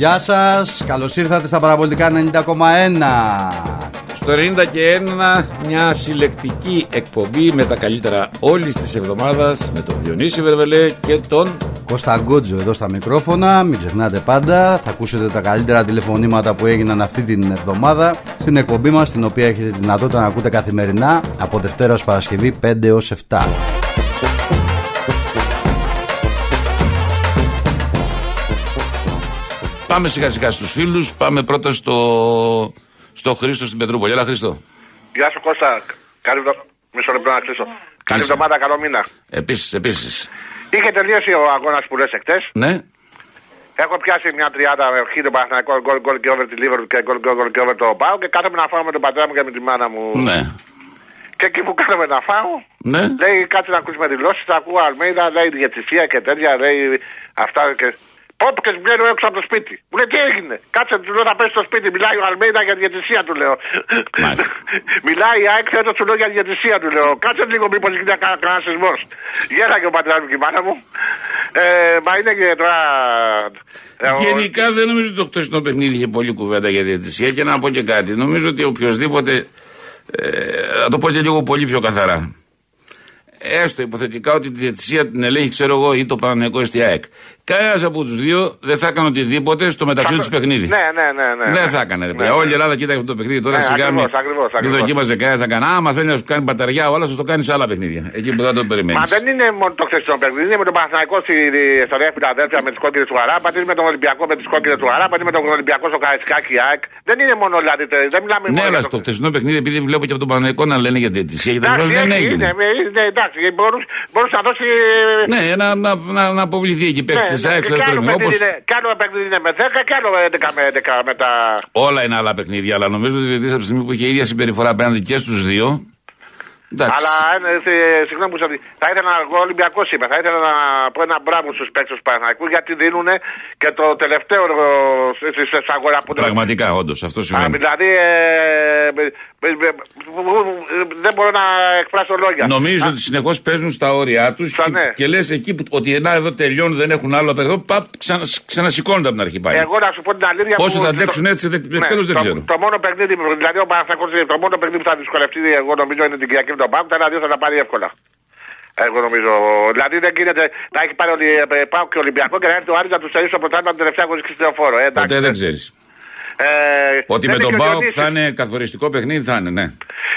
Γεια σας, καλώς ήρθατε στα παραπολιτικά 90,1 Στο 90 και 1 μια συλλεκτική εκπομπή με τα καλύτερα όλης της εβδομάδας με τον Διονύση Βερβελέ και τον Κώστα Γκότζο εδώ στα μικρόφωνα, μην ξεχνάτε πάντα, θα ακούσετε τα καλύτερα τηλεφωνήματα που έγιναν αυτή την εβδομάδα στην εκπομπή μας, την οποία έχετε τη δυνατότητα να ακούτε καθημερινά από Δευτέρας ως Παρασκευή 5 έως 7. Πάμε σιγά σιγά στους φίλους, πάμε πρώτα στο, στο Χρήστο στην Πετρούπολη. Έλα Χρήστο. Γεια σου Κώστα. Καλή εβδομάδα. Μισό λεπτό να κλείσω. Καλή Κλείσε. εβδομάδα, καλό μήνα. Επίσης, επίσης. Είχε τελειώσει ο αγώνας που λες εχθές. Ναι, Έχω πιάσει μια τριάδα με χίλιο το Παναθηναϊκό γκολ γκολ και over τη Λίβερ και γκολ γκολ γκολ και over το Πάο και κάθομαι να φάω με τον πατέρα μου και με τη μάνα μου. ναι, Και εκεί που κάθομαι να φάω, ναι. λέει κάτσε να ακούσουμε δηλώσεις. Θα ακούω Αλμέιδα, λέει διαιτησία και τέτοια, λέει αυτά και. Πόπ και βγαίνω έξω από το σπίτι. Μου λέει τι έγινε; Κάτσε του λέω να πέσει στο σπίτι. Μιλάει ο Αλμέιδα για διαιτησία του λέω. Μάλιστα. Μιλάει η ΑΕΚ φέτο του λέω για διαιτησία του λέω. Κάτσε λίγο μήπως γίνει κα- κανένας σεισμός. Γέλα και ο πατέρας μου και η μάνα μου. Ε, μα είναι και τώρα. ε, ο- Γενικά δεν νομίζω ότι το χτεσινό παιχνίδι είχε πολλή κουβέντα για διαιτησία και να πω και κάτι. Νομίζω ότι οποιοδήποτε. Ε, να το πω και λίγο πολύ πιο καθαρά. Έστω υποθετικά ότι τη διαιτησία την ελέγχει, ξέρω εγώ, ή το Παναγενικό ή στη ΑΕΚ. Κανένας από τους δύο δεν θα έκανε οτιδήποτε στο μεταξύ του παιχνίδι. Ναι, ναι, ναι. ναι Δεν ναι. θα έκανε. Ρε, Ναι, παιδιά. ναι. Όλη η Ελλάδα κοίταξε αυτό το παιχνίδι. Τώρα Ναι, σιγά μην ακριβώς, ακριβώς, μην ακριβώς. δοκίμαζε κανένας να κάνει. Α, μα θέλει να σου κάνει μπαταριά, όλα σου το κάνεις σε άλλα παιχνίδια. Εκεί που δεν το περιμένεις. Μα δεν είναι μόνο το χθεσινό παιχνίδι, είναι με τον Παναθηναϊκό στη στο Ρέα Φιλαδέλφια με τις κόκκινες του Χαράπα, είναι με τον Ολυμπιακό με τις κόκκινες του Χαράπα, είναι με τον Ολυμπιακό στο Καραϊσκάκι ΑΕΚ. Δεν είναι μόνο δηλαδή, τε- δεν μιλάμε Ναι, μόνο. αλλά για στο χτεσινό παιχνίδι, επειδή βλέπω και από τον Παναγενικό να λένε για διαιτησία, γιατί Εντάξει, δεν έχει, έγινε. είναι, είναι, εντάξει, μπορούσε, μπορούσε να δώσει. Ναι, να, να, να, να αποβληθεί εκεί πέρα ναι, τη ναι, ΑΕΚ και στο κι άλλο δεύτερο παιχνίδι Όπω είναι- κι άλλο παιχνίδι είναι με 10 και άλλο 11 με 11 με τα. όλα είναι άλλα παιχνίδια, αλλά νομίζω ότι ο διαιτητής από τη στιγμή που είχε ίδια συμπεριφορά απέναντι και στους δύο. Εντάξει. Αλλά ε, ε, συγγνώμη που σας δι- θα ήθελα να εγώ Ολυμπιακός είμαι. Θα ήθελα να πω ένα μπράβο στους παίκτες του Παναθηναϊκού γιατί δίνουν και το τελευταίο στι αγορά που Πραγματικά, όντως, αυτό Α, συμβαίνει. δηλαδή ε, με- με- με- δεν μπορώ να εκφράσω λόγια. Νομίζω Α, ότι συνεχώς παίζουν στα όρια τους Στα και, ναι. και λες εκεί που, ότι να εδώ τελειώνουν, δεν έχουν άλλο απ' εδώ, παπ, ξανα, ξανασηκώνονται από την αρχή πάλι. Εγώ να σου πω την αλήθεια. Πόσο που- θα αντέξουν έτσι, δε- Ναι, τέλος δεν το- ξέρω. Το μόνο παιχνίδι, δηλαδή ο Παναθηναϊκός, το μόνο παιχνίδι που θα δυσκολευτεί, εγώ νομίζω είναι την Κυριακή με τον Πάο. Τα άλλα δύο θα τα πάρει εύκολα. Εγώ νομίζω. Δηλαδή δεν γίνεται να έχει πάρει ο Πάο και ο Ολυμπιακός και να έρθει ο Άρης να τους τελειώσει το πρωτάθλημα την τελευταία αγωνιστική στεωφόρο. Ε, εντάξει. Ποτέ δεν ξέρεις. Ε, Ότι δεν με είναι τον και ο Πάοκ Διονύσης. θα είναι καθοριστικό παιχνίδι, θα είναι, ναι.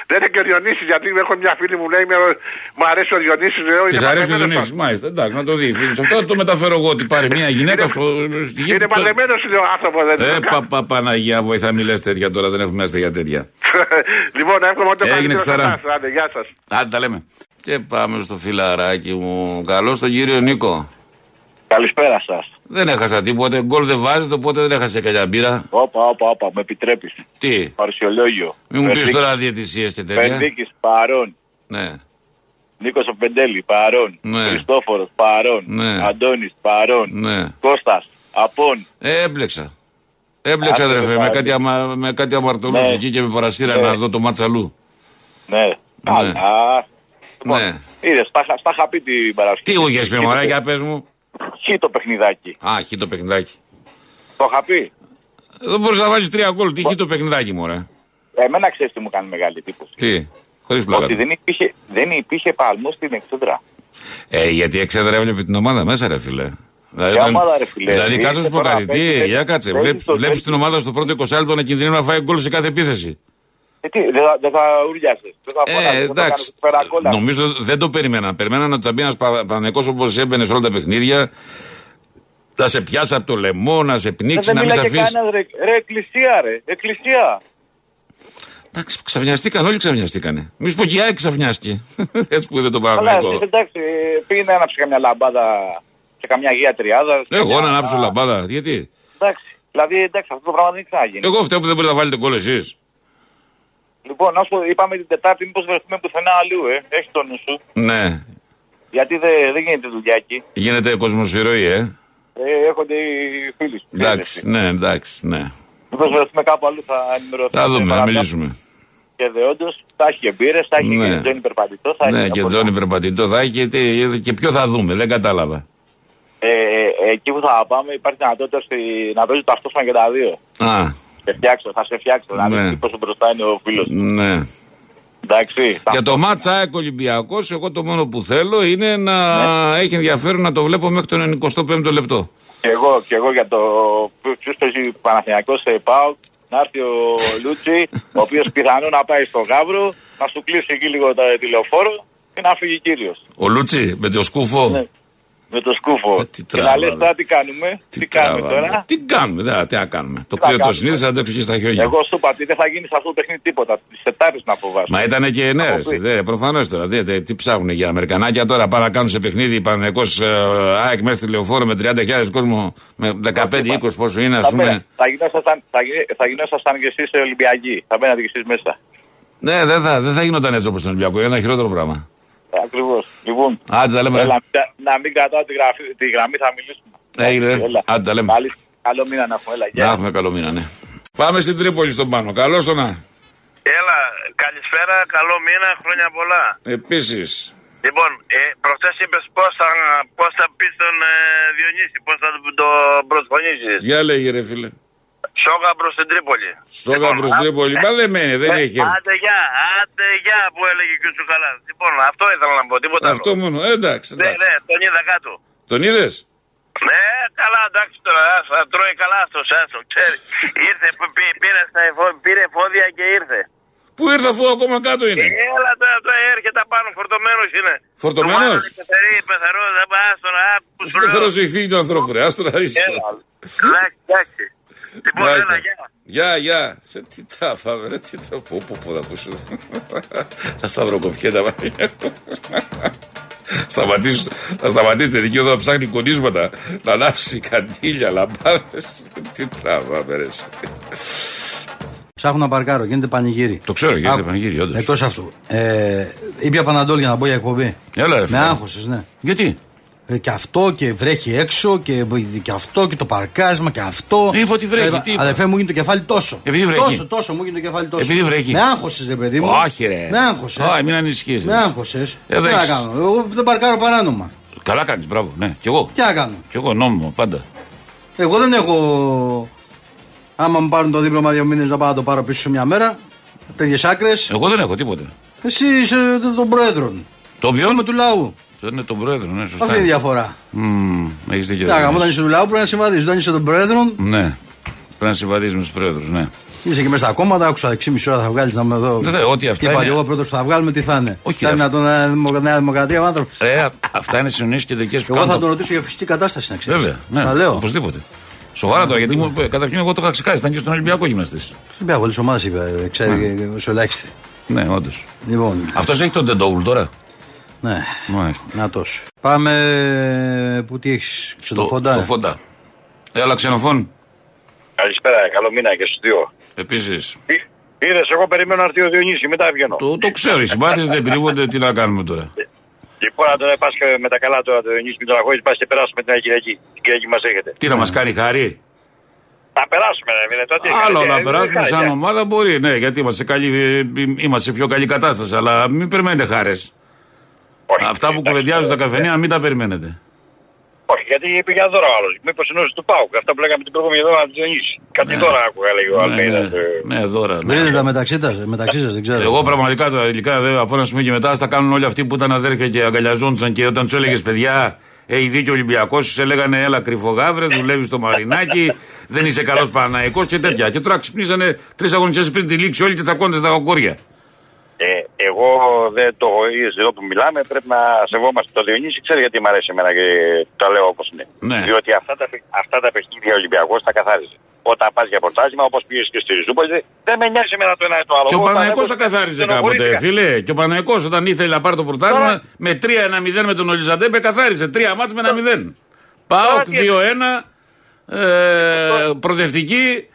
Δεν είναι και ο Διονύσης, γιατί έχω μια φίλη μου λέει με- μου αρέσει ο Διονύσης. Λέω, Της είναι αρέσει ο παντρεμένος Διονύσης, μάλιστα. Εντάξει, να το δεις. φίλος. Αυτό θα το μεταφέρω εγώ ότι πάρει μια γυναίκα στο, στη γη. Είναι που το- παντρεμένος είναι ο άνθρωπος. δεν Ε, είναι. πα, πα, Παναγία, βοηθά, μιλέ τέτοια τώρα, δεν έχουμε μέσα για τέτοια. λοιπόν, εύχομαι ότι το Έγινε, καλύτερο σε Ξαρά. εσάς. Άντε, Γεια σας. Άντε τα λέμε. Και πάμε στο φιλαράκι μου. Καλό τον κύριο Νίκο. Καλησπέρα σας. Δεν έχασα τίποτε. Γκολ δεν βάζετε, οπότε δεν έχασε καλιά μπύρα. Όπα, όπα, όπα, με επιτρέπεις. Τι; Παρουσιολόγιο. Μην μου πεις τώρα διαιτησίες και τέτοια. Πενδίκης παρόν. Ναι. Νίκος Οπεντέλη παρόν. Ναι. Χριστόφορος παρόν. Ναι. Αντώνης παρόν. Ναι. Κώστας απόν. Ε, έμπλεξα. Έμπλεξα, Άσε, αδερφέ, ρε, με πάλι. κάτι, αμα, με κάτι αμαρτωλούς Ναι. εκεί και με παρασύρα Ναι. να δω το ματσαλού. Ναι. Καλά. Λοιπόν, Ναι. είδες, τα, είχα- στα είχα πει την Παρασκευή. Τι μου είχες πει, Χ μωρά, το- για πες μου. Χ το παιχνιδάκι. Α, χει το παιχνιδάκι. Το είχα πει. Δεν μπορείς να βάλεις τρία γκολ. Τι χει το παιχνιδάκι, μωρέ. Εμένα ξέρεις τι μου κάνει μεγάλη εντύπωση. Τι. Χωρίς πλάκα. Ότι δεν υπήρχε, δεν υπήρχε παλμό στην εξέδρα. Ε, γιατί εξέδρα έβλεπε την ομάδα μέσα, ρε φίλε. Δηλαδή, Ποια όταν- ομάδα, ρε φίλε, δηλαδή είστε κάτω σου πω τώρα, κάτι. Τι, παίζεις- για κάτσε. παίζεις Βλέπεις, το βλέπεις τέτοιο. την ομάδα στο πρώτο 20 λεπτό να κινδυνεύει να φάει γκολ σε κάθε επίθεση. Ε, τι, δεν θα, δεν θα ουρλιάσες, Δεν θα Ε, φωνάζεις, δεν θα εντάξει. κάνεις περακόλα. Νομίζω δεν το περιμένα. Περιμέναν ότι θα μπει ένας Παναγενικό όπως έμπαινε σε όλα τα παιχνίδια. Θα σε πιάσει από το λαιμό, να σε Ε, πνίξει, Δεν να μην σε μιλάει και αφήσει. κανένας, ρε, ρε, εκκλησία ρε, εκκλησία. Εντάξει, ξαφνιαστήκαν, όλοι ξαφνιαστήκανε. Μη σου πω και η ΑΕΚ ξαφνιάστηκε. Έτσι που είδε τον Αλλά Παναγενικό. εσείς, εντάξει, ε, πήγαινε να ανάψει καμιά λαμπάδα σε καμιά γεία τριάδα. σε Εγώ καμιά- να ανάψω λαμπάδα. Γιατί; Εντάξει, δηλαδή εντάξει, αυτό το πράγμα δεν ξαναγίνει. Εγώ φταίω που δεν μπορείτε να βάλετε γκολ εσείς. Λοιπόν, να σου πω, είπαμε την Τετάρτη, μήπως βρεθούμε πουθενά αλλού, ε. Έχει το νου σου. Ναι. Γιατί δεν δεν γίνεται δουλειά εκεί. Γίνεται κοσμοσυρωή, ε. Ε, έχονται οι φίλοι σου. Εντάξει, ναι, εντάξει, ναι. Μήπως βρεθούμε κάπου αλλού, θα ενημερωθούμε. Θα δούμε, να παραπάνω. μιλήσουμε. Και δε όντως θα έχει και μπύρες, θα έχει Ναι. και τζόνι περπατητό. Θα Ναι, έχει και από τζόνι όλα. περπατητό θα έχει και, τι- και ποιο θα δούμε, δεν κατάλαβα. Ε, ε, εκεί που θα πάμε υπάρχει δυνατότητα στη- να παίζει ταυτόχρονα και τα δύο. Α, Σε φτιάξω, θα σε φτιάξω. Να Ναι. δεις πόσο μπροστά είναι ο φίλος. ναι. Εντάξει. θα- Για το μάτσα ΑΕΚ Ολυμπιακός, εγώ το μόνο που θέλω είναι να έχει ενδιαφέρον να το βλέπω μέχρι τον 95ο λεπτό. Και εγώ, και εγώ για το ποιος παίζει Παναθηναϊκός σε ΠΑΟΚ να έρθει ο Λούτσι, ο οποίος πιθανόν να πάει στο Γαύρο, να σου κλείσει εκεί λίγο το τηλεοφόρο και να φύγει κύριος. Ο Λούτσι με το σκούφο. Ναι. Με το σκούφο. Ε, τι και τράβα, να λες ρε. τώρα τι κάνουμε, τι, κάνουμε τραβάμε. τώρα; Τι κάνουμε, δε, τι να κάνουμε. Το Τι να κρύο το κάνουμε. συνήθω θα αντέξω και στα χιόνια. Εγώ σου είπα ότι δεν θα γίνει σε αυτό το παιχνίδι τίποτα. Τις Τετάρτες να φοβάσαι. Μα ήταν και ενέρε. πει. Δε, προφανώς τώρα. Δε, δε, τι ψάχνουν για Αμερικανάκια τώρα. Πάνε να κάνουν σε παιχνίδι Παναγενικό ΑΕΚ μέσα στη λεωφόρο με 30.000 κόσμο. Με 15-20 πόσο είναι, ας Θα, πούμε. πέρα- θα γινόσασταν, θα, γι- θα γινόσασταν και εσείς Ολυμπιακοί. Θα μπαίνατε κι εσείς μέσα. Ναι, δεν θα, δεν θα γινόταν έτσι όπως τον Ολυμπιακό. Είναι ένα χειρότερο πράγμα. Ακριβώς. Λοιπόν, Άντε τα λέμε. ρε. έλα, να μην κρατάω τη, γραφή, τη γραμμή, θα μιλήσουμε. Έγινε, ρε. Έλα. Άντε τα λέμε. Καλή, καλό μήνα να έχουμε. Έλα, γεια. Να έχουμε καλό μήνα, ναι. Πάμε στην Τρίπολη στον πάνω. Καλώς το να. Έλα, καλησπέρα, καλό μήνα, χρόνια πολλά. Επίσης. Λοιπόν, ε, προχθές είπες πώς θα, πώς θα πεις τον ε, Διονύση, πώς θα τον το προσφωνήσεις. Για λέγε, ρε φίλε. Σόγα προς την Τρίπολη. Σόγα Λοιπόν, προ α- Τρίπολη. Μα δεν μένει, δεν ε, έχει έρθει. Άντε γεια, άντε γεια που έλεγε και ο Τσουκαλάς. Λοιπόν, αυτό ήθελα να πω, τίποτα Αυτό άλλο. μόνο. Ε, εντάξει. Ναι, εντάξει. ναι, τον είδα κάτω. Τον είδες; Ναι, καλά, εντάξει τώρα, άσο, τρώει καλά αυτός, άσο, ξέρει. Ήρθε, π- πή- πήρε, στα εφο- πήρε φόδια και ήρθε. Πού ήρθε αφού ακόμα κάτω είναι; Έλα τώρα, τώρα έρχεται απάνω, φορτωμένος είναι. Φορτωμένος; Του μάλλον Πεθερή, πεθερός, δεν πας τώρα, άκου που σου Δεν λέω. θέλω να φύγει του ανθρώπου, ρε. Άστο να ρίξει. Έλα, εντάξει, εντάξει. Λοιπόν, έλα, γεια. Γεια, γεια. Σε τι τράφαμε, ρε, τι τράφαμε. Πού, πού, πού θα ακούσω. Τα σταυροκοπιέτα, μαγιά. Σταματήσω, θα σταματήσετε εκεί εδώ να ψάχνει κονίσματα, να ανάψει καντήλια, λαμπάδες. Τι τράβαμε, ρε. εσύ. Ψάχνω να παρκάρω, γίνεται πανηγύρι. Το ξέρω, γίνεται Άκου. πανηγύρι, όντως. Εκτός αυτού. Ε, ήπια Παναντόλ για να μπω για εκπομπή. Έλα, ρε, Με φίλε. άγχωσε, ναι. Γιατί; Ε, και αυτό και βρέχει έξω και, και αυτό και το παρκάρισμα και αυτό. Είπα ότι βρέχει, Ε, τι είπα. Αδερφέ μου γίνει το κεφάλι τόσο. Επειδή βρέχει. Τόσο, τόσο μου γίνει το κεφάλι τόσο. Επειδή βρέχει. Με άγχωσες, ρε παιδί μου. Όχι, ρε. Με άγχωσες. Όχι, μην ανησυχείς. Με άγχωσες. Τι Εδώ να έχεις. κάνω. Εγώ δεν παρκάρω παράνομα. Καλά κάνεις, μπράβο. Ναι, κι εγώ. Τι να κάνω. Κι εγώ νόμιμο, πάντα. Εγώ δεν έχω. Άμα μου πάρουν το δίπλωμα δύο μήνες να πάω να το πάρω πίσω σε μια μέρα. Τέτοιες άκρες. Εγώ δεν έχω τίποτε. Εσύ είσαι των πρόεδρων. Το Είμαι ποιον. του λαού. Το είναι τον πρόεδρο, ναι, σωστά. Αυτή είναι η διαφορά. Μμμ, έχεις δίκιο. Τι να δεν κάνω, όταν έχεις. είσαι του λαού πρέπει να συμβαδίζει. Όταν είσαι των πρόεδρων, Ναι. Πρέπει να συμβαδίζει με του πρόεδρου, ναι. είσαι και μέσα στα κόμματα. Άκουσα 6,5 ώρα θα βγάλει να με δω. Ναι, ναι, ό,τι αυτά Και είπα είναι- και εγώ πρώτο που θα βγάλουμε τι θα είναι. Όχι, Θα είναι ρε. να τον Νέα Δημοκρα- Νέα Δημοκρατία ο άνθρωπο. Ρε, α- αυτά είναι συνονίσει και δικέ που Εγώ θα κάνουν. τον ρωτήσω για φυσική κατάσταση να ξέρει. Βέβαια, ναι, Θα λέω. οπωσδήποτε. Σοβαρά τώρα, γιατί μου, καταρχήν εγώ το είχα ξεχάσει, ήταν και στον Ολυμπιακό γυμναστή. Στην πια πολλέ ομάδε είπε, ξέρει και όσο ελάχιστη. Ναι, όντω. Λοιπόν, Αυτό έχει τον Τεντόουλ τώρα. Ναι, Μάλιστα. να τόσο. Πάμε. Πού τι έχεις, Στο, ξενοφόντα; στο φόντα. Έλα, ξενοφών. Καλησπέρα, καλό μήνα και στους δύο. Επίσης. Είδες, εγώ περιμένω να έρθει ο Διονύσης, μετά βγαίνω. Το, το ξέρω, οι συμπάθειε δεν κρύβονται, τι να κάνουμε τώρα. Λοιπόν, αν τώρα πας με τα καλά τώρα, το Διονύση με τον αγώνα, πας και περάσουμε την Αγία Κυριακή. Την Κυριακή μας έχετε. Τι να μας κάνει χάρη; Θα περάσουμε, ρε, μην τότε. Άλλο Ε, να ε, περάσουμε ε, σαν ε, ομάδα μπορεί, ναι, γιατί είμαστε σε, καλή, ε, είμαστε σε πιο καλή κατάσταση. Αλλά μην περιμένετε χάρες. Όχι, Αυτά που εντάξει, κουβεντιάζουν στα ε, καφενεία, μην τα περιμένετε. Όχι, γιατί είπε για δώρα ο άλλος. Μήπως ενός του Πάουκ. Αυτά που λέγαμε την προηγούμενη εβδομάδα του Διονύσης. Κάτι δώρα άκουγα, λέγει ο Ναι, Αλμέιδας. ναι, ναι, δώρα. ναι. Βρείτε τα μεταξύ, τα, μεταξύ σας, δεν ξέρω. Εγώ πραγματικά τώρα, υλικά, δε, από ένα σημείο και μετά, θα κάνουν όλοι αυτοί που ήταν αδέρφια και αγκαλιαζόντουσαν και όταν τους έλεγες παιδιά, έχει δίκιο ο Ολυμπιακός, σου έλεγανε έλα κρυφογάβρε, δουλεύεις στο μαρινάκι, δεν είσαι καλός Παναναϊκό και τέτοια. Και τώρα ξυπνήσανε τρεις αγωνιστές πριν τη λήξη όλοι και τσακώνται στα κοκόρια. Ε, εγώ δεν το είδε εδώ που μιλάμε. Πρέπει να σεβόμαστε το Διονύση. Ξέρει γιατί μου αρέσει εμένα και το λέω όπως είναι. Ναι. Διότι αυτά τα, αυτά τα παιχνίδια ο Ολυμπιακός τα καθάριζε. Όταν πας για πρωτάθλημα, όπως πήγες και στη Ριζούπολη, δεν με νοιάζει εμένα το ένα ή το άλλο. Και ο Εγώ Παναϊκό Παναθηναϊκός τα καθάριζε κάποτε, στενοχωρήθηκα. φίλε. Και ο Παναϊκό όταν ήθελε να πάρει το πρωτάθλημα Τώρα- με 3-1-0 με τον Ολιζαντέμπε καθάριζε. Τρία μάτς με 1-0. Πάοκ τι- 2-1, ε, προοδευτική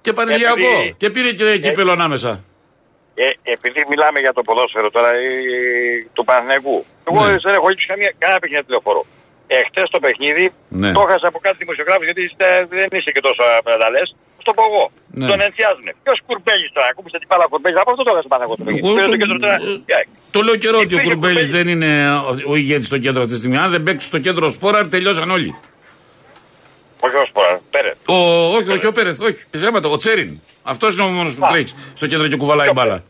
και πανελιακό. Επειδή- Και πήρε και κύπελο ανάμεσα. Ε, επειδή μιλάμε για το ποδόσφαιρο τώρα ε, του Παναθηναϊκού. Εγώ Ναι. δεν έχω ρίξει καμία, κανένα παιχνίδι τηλεφόρο. Εχθέ το παιχνίδι Ναι. το έχασα από κάτι δημοσιογράφο γιατί είστε, δεν είσαι και τόσο να τα λε. Στο πω εγώ. Ναι. Τον ενθιάζουν. Ποιος κουρμπέλι τώρα, ακούμπησε την πάλα κουρμπέλι. Από αυτό το έχασα πάνω από το παιχνίδι. Εγώ Πήρε το το- κέντρο τώρα. ε, Το λέω καιρό ότι ο Υπήρχε Κουρμπέλη Κουρμπέλης. δεν είναι ο ηγέτης στο κέντρο αυτή τη στιγμή. Αν δεν παίξει στο κέντρο σπόρα, τελειώσαν όλοι. Όχι ο Σπορά, Πέρεθ. Ο, όχι, όχι, ο Πέρεθ, όχι. Ψέματα, ο Τσέριν. Αυτός είναι ο μόνος που Α. τρέχει στο κέντρο και κουβαλάει μπάλα.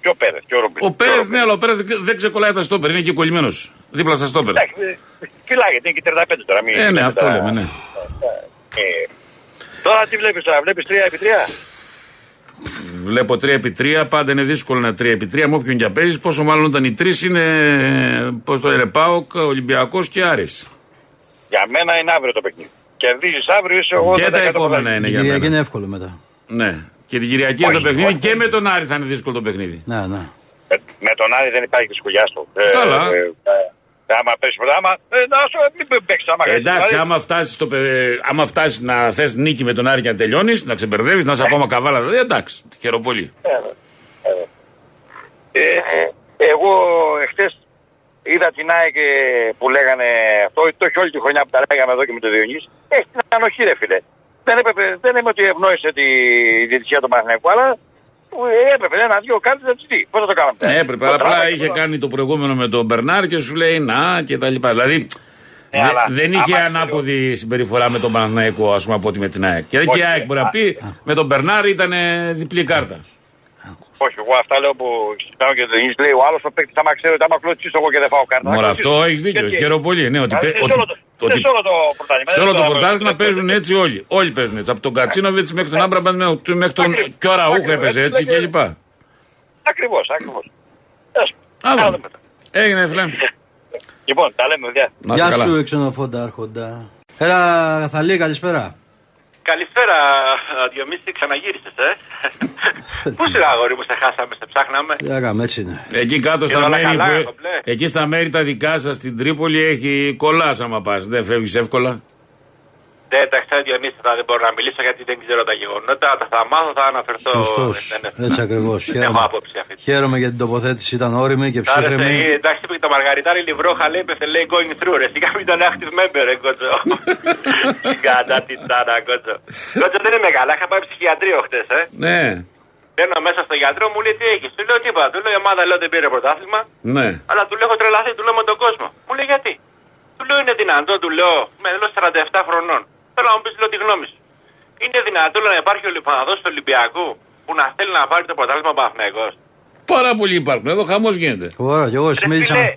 Και ο Πέρεθ, και ο Ρούμπιν. Ο Πέρεθ, ναι, αλλά ο Πέρεθ δεν ξεκολλάει τα στόπερ. Είναι και κολλημένος. Δίπλα στα στόπερ. Εντάξει, φυλάγεται, είναι και 35 τώρα. Μην, Ε, ναι, μην αυτό τα- λέμε, ναι. Ε, τώρα τι βλέπεις τώρα, βλέπεις 3 επί 3. Βλέπω 3 επί 3, πάντα είναι δύσκολο ένα 3 επί 3 με όποιον και παίζεις. Πόσο μάλλον όταν οι τρεις είναι, πώς το λένε, Πάοκ, Ολυμπιακός και Άρης. Για μένα είναι αύριο το παιχνίδι. Κερδίζει αύριο, είσαι εγώ. Και τα επόμενα είναι Η για Κυριακή είναι μένα. εύκολο μετά. Ναι. Και την Κυριακή είναι το Όχι, παιχνίδι όχι. και με τον Άρη θα είναι δύσκολο το παιχνίδι. Ναι, ναι. Με, με τον Άρη δεν υπάρχει δυσκολιά στο. Καλά. Ε, ε, ε, άμα πέσει πρώτα, άμα. Ε, να σου μην παίξεις. Άμα χάσεις τον Εντάξει, Άρη, άμα φτάσεις στο πε- άμα φτάσεις να θες νίκη με τον Άρη και να τελειώνεις, να ξεμπερδεύεις, να είσαι ακόμα καβάλα. Δηλαδή, εντάξει, χαίρομαι πολύ. Ε, ε, εγώ εχθές είδα την ΑΕΚ ε, που λέγανε αυτό, το έχει όλη τη χρονιά που τα λέγαμε εδώ και με τον Διονύσης. Έχει την ανοχή, ρε φίλε. Δεν, έπρεπε, δεν είμαι ότι ευνόησε τη διαιτησία του Παναθηναϊκού, αλλά ε, έπρεπε ένα-δύο κάτι να τι. Πώς θα το κάναμε. Ε, έπρεπε, αλλά απλά είχε κάνει το προηγούμενο με τον Μπερνάρ και σου λέει να και τα λοιπά. Δηλαδή, Ναι, δε- αλλά δεν είχε άμα ανάποδη συμπεριφορά με τον Παναθηναϊκό, ας πούμε, από ότι με την ΑΕΚ. Και και η Όχι, ΑΕΚ μπορεί να α, πει με τον Μπερνάρ ήταν διπλή κάρτα. Όχι, εγώ αυτά λέω που συζητάω και δεν λέει ο άλλος ο παίκτη. Άμα ξέρω ότι άμα κλωτσίσω εγώ και δεν φάω κάρτα. Μωρά, θα αυτό κλωτσίσω. έχεις δίκιο. Γιατί- Χαίρομαι πολύ. Ναι, ότι, Δηλαδή, πε- σε ότι, όλο το- ότι σε όλο το πρωτάθλημα. σε όλο Δεν το ξέρω, πρωτάθλημα δεν παίζουν ξέρω. έτσι όλοι. Όλοι παίζουν έτσι. Από τον Κατσίνοβιτ μέχρι τον Άμπραμπαντ μέχρι τον. Ακριβώς. Και ο Ραούχο Ακριβώς. έπαιζε έτσι Έτσι κλπ. Ακριβώς, ακριβώς. Άμα. Έγινε, φιλέ. Λοιπόν, τα λέμε, παιδιά. Να είσαι Γεια καλά. σου, ξενοφόντα άρχοντα. Έλα, Θαλή, καλησπέρα. Καλησπέρα, Διομήση, ξαναγύρισες, ε; Πού είσαι, αγόρι μου, σε χάσαμε, σε ψάχναμε; Για κάμε, έτσι είναι. Εκεί κάτω Και στα όλα μέρη καλά, που. κομπλέ. Εκεί στα μέρη τα δικά σας στην Τρίπολη έχει κολλάς άμα πας. Δεν φεύγεις εύκολα. Δεν τα ξέρω, Διονύση, θα δεν μπορώ να μιλήσω γιατί δεν ξέρω τα γεγονότα. Τα θα μάθω, θα αναφερθώ. Σωστός. δεν είναι- Έτσι ακριβώς. Δεν έχω άποψη αυτή. Χαίρομαι για την τοποθέτηση, ήταν όρημη και Άρεσε, ψύχρεμη. ε, εντάξει, είπε και το Μαργαριτάρι Λιβρόχα λέει, πέθε, λέει going through, ρε. Σιγά μην τον active member, ρε, κότσο. Κατά την τάρα, κότσο. Κότσο δεν είμαι καλά, είχα πάει ψυχιατρίο χτες, ε. Ναι, Μπαίνω μέσα στο γιατρό, μου λέει τι έχεις. Του λέω τίποτα. Του λέω η ομάδα λέω δεν πήρε πρωτάθλημα. ναι. Αλλά του λέω έχω τρελαθεί, του λέω με τον κόσμο. Μου λέει γιατί; Του λέω είναι δυνατό, του λέω με λέω 47 χρονών. Θέλω να μου πεις λέω τη γνώμη σου. Είναι δυνατό λέω, να υπάρχει ο Λιπαναδό του Ολυμπιακού που να θέλει να πάρει το πρωτάθλημα Παναθυναϊκό. Πάρα πολλοί υπάρχουν. Εδώ χαμός γίνεται. Ωραία, και εγώ Ρε μίλησα, φίλε,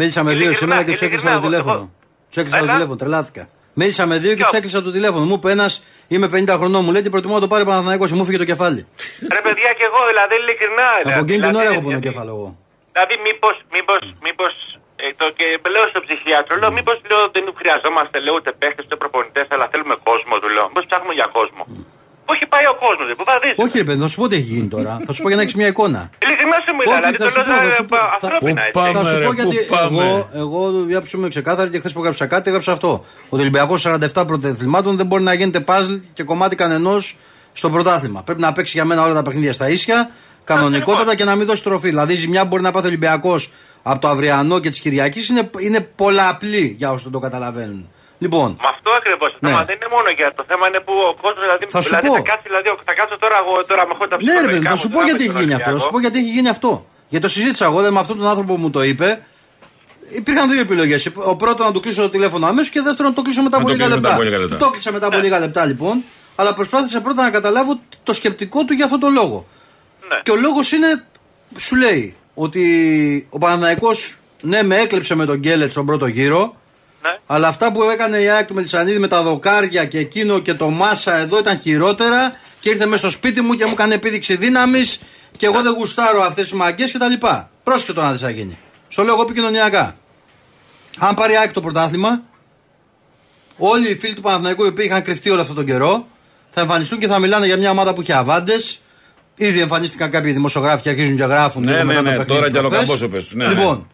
μίλησα με δύο ειλικρινά, σήμερα και τους έκλεισα ειλικρινά, το εγώ- τηλέφωνο. εγώ- Τους έκλεισα το Έλα. τηλέφωνο, τρελάθηκα. Μίλησα με δύο και Ποιο; τους έκλεισα το τηλέφωνο. Μου είπε ένας, είμαι 50 χρονών, μου λέει τι προτιμώ να το πάρει Παναθηναϊκός, μου φύγε το κεφάλι. Ρε παιδιά και εγώ δηλαδή ειλικρινά. Από δηλαδή, εκείνη την ώρα δηλαδή, έχω πόνο γιατί- κεφάλαιο εγώ. Δηλαδή μήπως, μήπως, μήπως. Ε, το και λέω στον ψυχίατρο, λέω μήπως λέω δεν χρειαζόμαστε λέω ούτε παίχτες ούτε προπονητέ, αλλά θέλουμε κόσμο του λέω. Μήπω ψάχνουμε για κόσμο. Πού έχει πάει ο κόσμος, πού θα δεις. Όχι, ρε παιδί, θα σου πω τι έχει γίνει τώρα. θα σου πω για να έχεις μια εικόνα. Ειλικρινά σου μιλάω, Όχι, δηλαδή θα το σου λέω πω, θα σαν σου πω. ε, Θα- ανθρώπινα. Πού έτσι. πάμε, θα σου ρε, πω πού γιατί πάμε. εγώ, εγώ για ψούμε ξεκάθαρα και χθες που έγραψα κάτι, έγραψα αυτό. Ότι ο Ολυμπιακός 47 πρωταθλημάτων δεν μπορεί να γίνεται παζλ και κομμάτι κανενός στο πρωτάθλημα. Πρέπει να παίξει για μένα όλα τα παιχνίδια στα ίσια, κανονικότατα και να μην δώσει τροφή. Δηλαδή η ζημιά που μπορεί να πάθει ο Ολυμπιακός από το αυριανό και της Κυριακής είναι, είναι πολλαπλή για όσους δεν το καταλαβαίνουν. Λοιπόν, Με αυτό ακριβώς. Το Ναι. θέμα δεν είναι μόνο για το θέμα είναι που ο κόσμος δηλαδή. Θα σου δηλαδή, πω. Θα, κάτσει, δηλαδή, θα κάτσω τώρα εγώ τώρα με έχω τα ναι, ρε παιδί, ψυχολογικά θα μου σου πω τώρα γιατί με έχει τον γίνει αυτός. Θα σου Ολυμπιακό. πω γιατί έχει γίνει αυτό. Γιατί το συζήτησα εγώ δηλαδή, με αυτόν τον άνθρωπο που μου το είπε. Υπήρχαν δύο επιλογές. Ο πρώτο να του κλείσω το τηλέφωνο αμέσως και δεύτερο να το κλείσω μετά Να από το λίγα κλείσω μετά λεπτά. από λίγα λεπτά. Το κλείσα μετά από λίγα λεπτά λοιπόν. Αλλά προσπάθησα πρώτα να καταλάβω το σκεπτικό του για αυτόν τον λόγο. Ναι. Και ο λόγος είναι, σου λέει, ότι ο Παναναϊκός ναι, με έκλεψε με τον Γκέλετς στον πρώτο γύρο. Ναι. Αλλά αυτά που έκανε η ΑΕΚ του Μελισανίδη με τα δοκάρια και εκείνο και το Μάσα εδώ ήταν χειρότερα και ήρθε μέσα στο σπίτι μου και μου έκανε επίδειξη δύναμης και εγώ δεν γουστάρω αυτές τις μαγκές κτλ. Πρόσεχε το να δει θα γίνει. Στο λέω εγώ επικοινωνιακά. Αν πάρει η ΑΕΚ το πρωτάθλημα, όλοι οι φίλοι του Παναθηναϊκού οι οποίοι είχαν κρυφτεί όλο αυτόν τον καιρό θα εμφανιστούν και θα μιλάνε για μια ομάδα που έχει αβάντες. Ήδη εμφανίστηκαν κάποιοι δημοσιογράφοι και αρχίζουν και γράφουν. Ναι, λίγο ναι, μετά το ναι, παιχνίδι τώρα κι άλλο προχθές. καμπόσωπες, ναι, ναι. λοιπόν,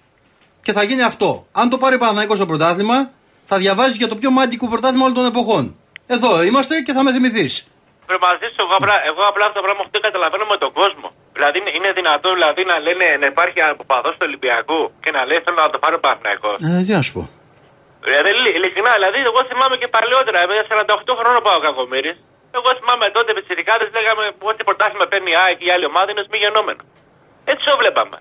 και θα γίνει αυτό. Αν το πάρει ο Παναθηναϊκός στο πρωτάθλημα, θα διαβάζει για το πιο μάντικο πρωτάθλημα όλων των εποχών. Εδώ είμαστε και θα με θυμηθείς. Πρέπει μαζί σου, εγώ απλά, εγώ απλά αυτό το πράγμα αυτό καταλαβαίνω με τον κόσμο. Δηλαδή είναι, είναι δυνατό δηλαδή, να λένε να υπάρχει αποπαδό του Ολυμπιακού και να λέει θέλω να το πάρει ο Παναθυναϊκό. Ε, τι να σου πω. Δηλαδή, ειλικρινά, δηλαδή, εγώ θυμάμαι και παλαιότερα, βέβαια 48 χρόνια πάω ο Κακομήρης. Εγώ θυμάμαι τότε με τις λέγαμε ότι πρωτάθλημα παίρνει η ΑΕΚ ή η άλλη ομάδα είναι μη γεννόμενο. Έτσι το βλέπαμε.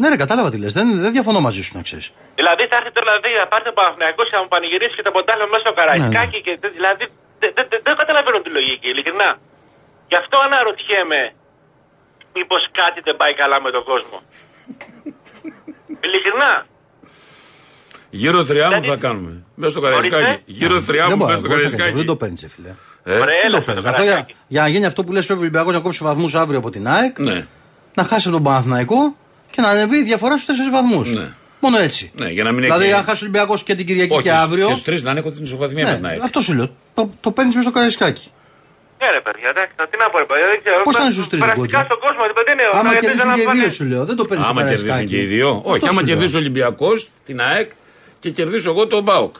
Ναι, ρε, κατάλαβα τι λες. Δεν, δεν διαφωνώ μαζί σου να ξέρεις. Δηλαδή θα έρθει τώρα δηλαδή, να πάρει τον Παναθηναϊκό και να μου πανηγυρίσει και τον Ποντάλο μέσα στο Καραϊσκάκι. Ναι, Και, δηλαδή δεν δε, δε, δεν καταλαβαίνω τη λογική, ειλικρινά. Γι' αυτό αναρωτιέμαι μήπως κάτι δεν πάει καλά με τον κόσμο. ειλικρινά. Γύρω θριάμβου Δηλαδή- θα κάνουμε. Μέσα στο Καραϊσκάκι. Ορίστε. Γύρω Δεν θριάμβου μπορώ, μέσα στο εγώ δεν θα Καραϊσκάκι. κάνω, δεν το παίρνεις, φίλε. Ε, Ωραία, Δεν έλα το στο παίρνει. Αυτό για, Καραϊσκάκι. για να γίνει αυτό που λες, πρέπει ο Ολυμπιακός να κόψει βαθμούς αύριο από την ΑΕΚ, Ναι. να χάσει από τον Παναθηναϊκό και να ανεβεί η διαφορά στους 4 βαθμούς. Ναι. Μόνο έτσι. Ναι, για να μην δηλαδή, έχει- αν χάσει ο Ολυμπιακός και την Κυριακή Όχι, και αύριο. Και στους τρεις να είναι την ισοβαθμία με Ναι, την ΑΕΚ. αυτό σου λέω. Το, το παίρνεις μέσα στο Καραϊσκάκι. Ναι, ρε παιδιά, εντάξει, τι να πω, ρε παιδιά, δεν ξέρω. Πώς θα είναι στους τρεις, Περαστικά Γκότζο; στον κόσμο, δεν είναι. Άμα δεν- κερδίσουν δεν και οι πάνε- δύο, σου λέω. Δεν το παίρνεις στο Άμα κερδίσουν Καραϊσκάκι. και οι δύο. Αυτό Όχι, άμα σου λέω. κερδίσει ο Ολυμπιακός την ΑΕΚ και κερδίσω εγώ τον Μπάουκ.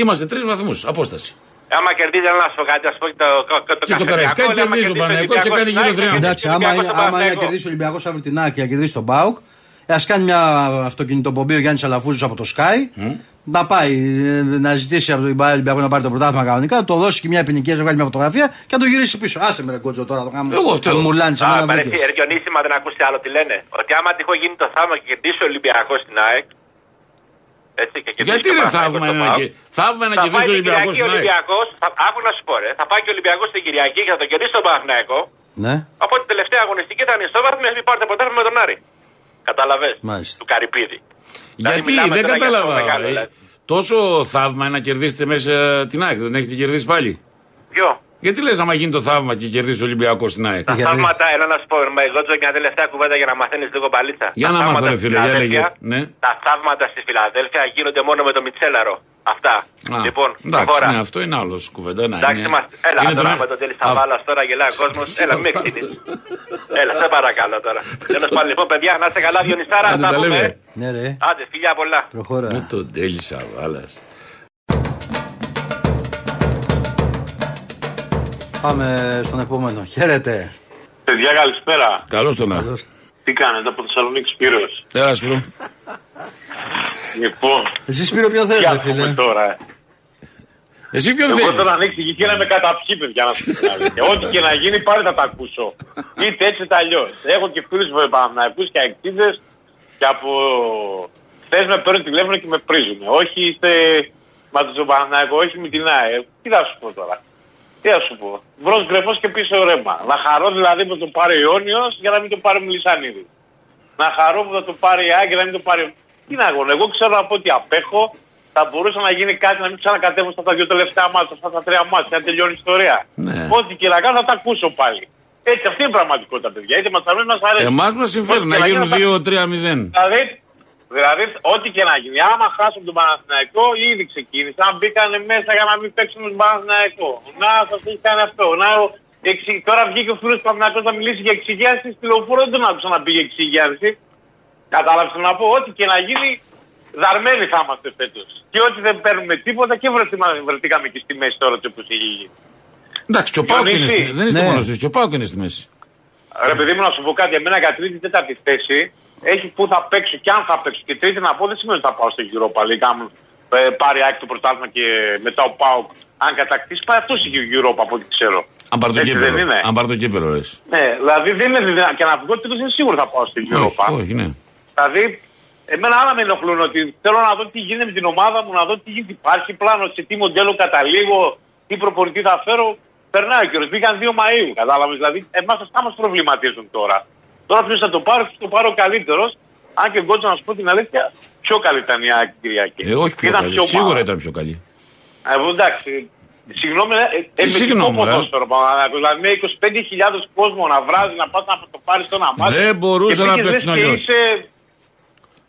Είμαστε τρεις βαθμούς απόσταση. Άμα κερδίζει, να σου πω κάτι, ας πω και το, το, το Και στο Καραϊσκάκι Καφεδιακό, άμα κερδίζει ο κερδίσει Παναθηναϊκός και Ολυμπιακός κάνει στην γύρω ΑΕΚ, τριάμβο. κερδίσει Εντάξει, ο άμα, Ολυμπιακός είναι, στον άμα είναι να Παναθηναϊκό. κερδίσει ο Ολυμπιακός αύριο την ΑΕΚ και να κερδίσει τον Μπάουκ, ας κάνει μια αυτοκινητοπομπή ο Γιάννης Αλαφούζο από το Sky. Να πάει ε, να ζητήσει από τον Ολυμπιακό να πάρει το πρωτάθλημα κανονικά, να το δώσει και μια ποινική, να βγάλει μια φωτογραφία και να το γυρίσει πίσω. Άσε με ρε κότσο τώρα, θα κάνουμε. Εγώ αυτό. θα μου μουρλάνει σε Α, μένα παρέχει δίκαιος. εργιονίσιμα δεν ακούσει άλλο τι λένε. Ότι άμα τυχόν γίνει το θαύμα και κερδίσει ο Ολυμπιακός στην ΑΕΚ. Έτσι, και κερδίσει Γιατί και ο δεν Παναθηναϊκός θαύμα στον είναι να ΠΑΟΚ, κε- θαύμα είναι να Θα κερδίσει πάει ο την Ολυμπιακό Κυριακή ο στην ΑΕΚ. Ολυμπιακός, θα- άκου να σου πω ρε, θα πάει και ο Ολυμπιακός την Κυριακή και θα τον κερδίσει τον Παναθηναϊκό. Ναι, Από την τελευταία αγωνιστική ήταν ισόβαθμη, μην πάρετε ποτέ με τον Άρη. Καταλαβέ. Μάλιστα. Του Καρυπίδη. Δηλαδή, Γιατί; μιλάμε δεν τώρα για κατάλαβα. αυτό μεγάλο, Ε, δηλαδή. Τόσο θαύμα είναι να κερδίσετε μέσα την ΑΕΚ. Δεν έχετε κερδίσει πάλι; Ποιο. Γιατί λες, άμα γίνει το θαύμα και κερδίσει ο Ολυμπιακός στην ΑΕΚ; Τα Γιατί- θαύματα, έλα να σου πω, με εγώ τσο, μια τελευταία κουβέντα για να μαθαίνεις λίγο παλίτσα. Για Τα να θαύματα μάθω, ρε στη φίλε, για Φιλαδέλφια- λέγε. Ναι. Τα θαύματα στη Φιλαδέλφια γίνονται μόνο με το Μιτσέλαρο. Αυτά. Α, λοιπόν, εντάξει, προχώρα. ναι, αυτό είναι άλλος κουβέντα. Ναι, Εντάξει, είναι- είμαστε. Έλα, είναι τώρα το- με τον Τέλη Α, Σαββάλα τώρα γελάει ο κόσμος. Έλα, μην εκτείνει. Έλα, σε παρακαλώ τώρα. Τέλο πάντων, λοιπόν, παιδιά, να είστε καλά, Διονυσάρα. Άντε, Τα τα πούμε. λέμε. ναι, ρε, Άντε, φιλιά πολλά. προχώρα. Με τον Τέλη Σαββάλα. Πάμε στον επόμενο. Χαίρετε. Παιδιά, καλησπέρα. Καλώς τον να. Τι κάνετε από Θεσσαλονίκη Σπύρος. Έλα, Σπύρο. Λοιπόν, Εσύ Σπύρο ποιον θες, τι ρε άκουμε φίλε; τώρα. ε. Εσύ ποιον Εγώ θέλει. τώρα ανοίξει η και να με καταπιεί, παιδιά, να σου πω την αλήθεια. Ό,τι και να γίνει, πάλι θα τα ακούσω. Είτε έτσι είτε αλλιώς. Έχω και φίλους με Παναθηναϊκούς και αεκτήδε και από χθες με παίρνουν τηλέφωνο και με πρίζουν. Όχι είστε μα τον Παναθηναϊκό, όχι με την ΑΕ. Τι θα σου πω τώρα. Τι θα σου πω. Μπρος γκρεφός και πίσω ρέμα. Να χαρώ δηλαδή που τον πάρει ο Ιόνιος για να μην τον πάρει ο Μιλισανίδη. Να χαρώ που θα το πάρει η ΑΕΚ για να μην το πάρει. Τι να αγώνω, εγώ ξέρω από ό,τι απέχω θα μπορούσε να γίνει κάτι να μην ξανακατεύουν στα τα δύο τελευταία μάτια, στα τα τρία μάτια, να τελειώνει η ιστορία. Ναι. Ό,τι και να κάνω θα τα ακούσω πάλι. Έτσι, αυτή είναι η πραγματικότητα, παιδιά. Είτε μας αρέσει, μας αρέσει. Εμάς μας συμφέρει Ό,τι να και γίνουν γίνει, θα- 2-3-0. Δηλαδή, δηλαδή, ό,τι και να γίνει. Άμα χάσουν τον Παναθηναϊκό, ήδη ξεκίνησε. Αν μπήκανε μέσα για να μην παίξουν τον Παναθηναϊκό. Να σας έχει κάνει αυτό. Να, ο- εξι... Τώρα βγήκε ο φίλος του Παναθηναϊκού να μιλήσει για εξηγιάνση. Στη λεωφόρο δεν τον άκουσα να πει για εξηγιάνση. Κατάλαβες να πω, ό,τι και να γίνει, δαρμένοι θα είμαστε φέτος. Και ό,τι δεν παίρνουμε τίποτα και βρεθήμα- βρεθήκαμε και στη μέση τώρα όπως έχει γίνει. Εντάξει, και ο Πάουκ είναι Διονύση. στη- Δεν είστε Ναι. μόνος εσεί, και ο Πάουκ είναι στη μέση. Ρε παιδί μου, να σου πω κάτι. Εμένα για τρίτη τέταρτη θέση έχει που θα παίξω και αν θα παίξω. Και τρίτη να πω δεν σημαίνει ότι θα πάω στο Europa League. Αν ε, πάρει άκρη το πρωτάθλημα και μετά ο Πάουκ, αν κατακτήσει, πάει αυτός η Europa από ό,τι ξέρω. Αν πάρει το Έτσι δεν κύπελο. είναι. Αν πάρει το κύπελο, λες. Ναι, δηλαδή δεν είναι δυνατό. Και να βγω τρίτος είναι σίγουρο θα πάω στην Europa. Όχι, όχι, ναι. Δηλαδή, εμένα άλλα με ενοχλούν ότι θέλω να δω τι γίνεται με την ομάδα μου, να δω τι γίνεται. Υπάρχει πλάνο, σε τι μοντέλο καταλήγω, τι προπονητή θα φέρω. Περνάει ο καιρός. Μπήκαν 2 Μαου, κατάλαβες. Δηλαδή, εμάς αυτά μας προβληματίζουν τώρα. Τώρα ποιο θα το πάρει, ποιο θα το πάρει ο καλύτερος. Αν και εγώ να σου πω την αλήθεια, πιο καλή ήταν η ΑΕΚ Κυριακή. Ε, όχι πιο Ήταν καλή. πιο Σίγουρα μάλλον. ήταν πιο καλή. Ε, εντάξει. Συγγνώμη, ε, ε, με συγγνώμη, τι ρε. ποδόσφαιρο, Παναθηναϊκός. Δηλαδή με 25.000 κόσμο να βράζει, να πας να το πάρεις στο ένα μάτι. Δεν μπορούσε Και να πήγες, παίξουν λες, και αλλιώς. είσαι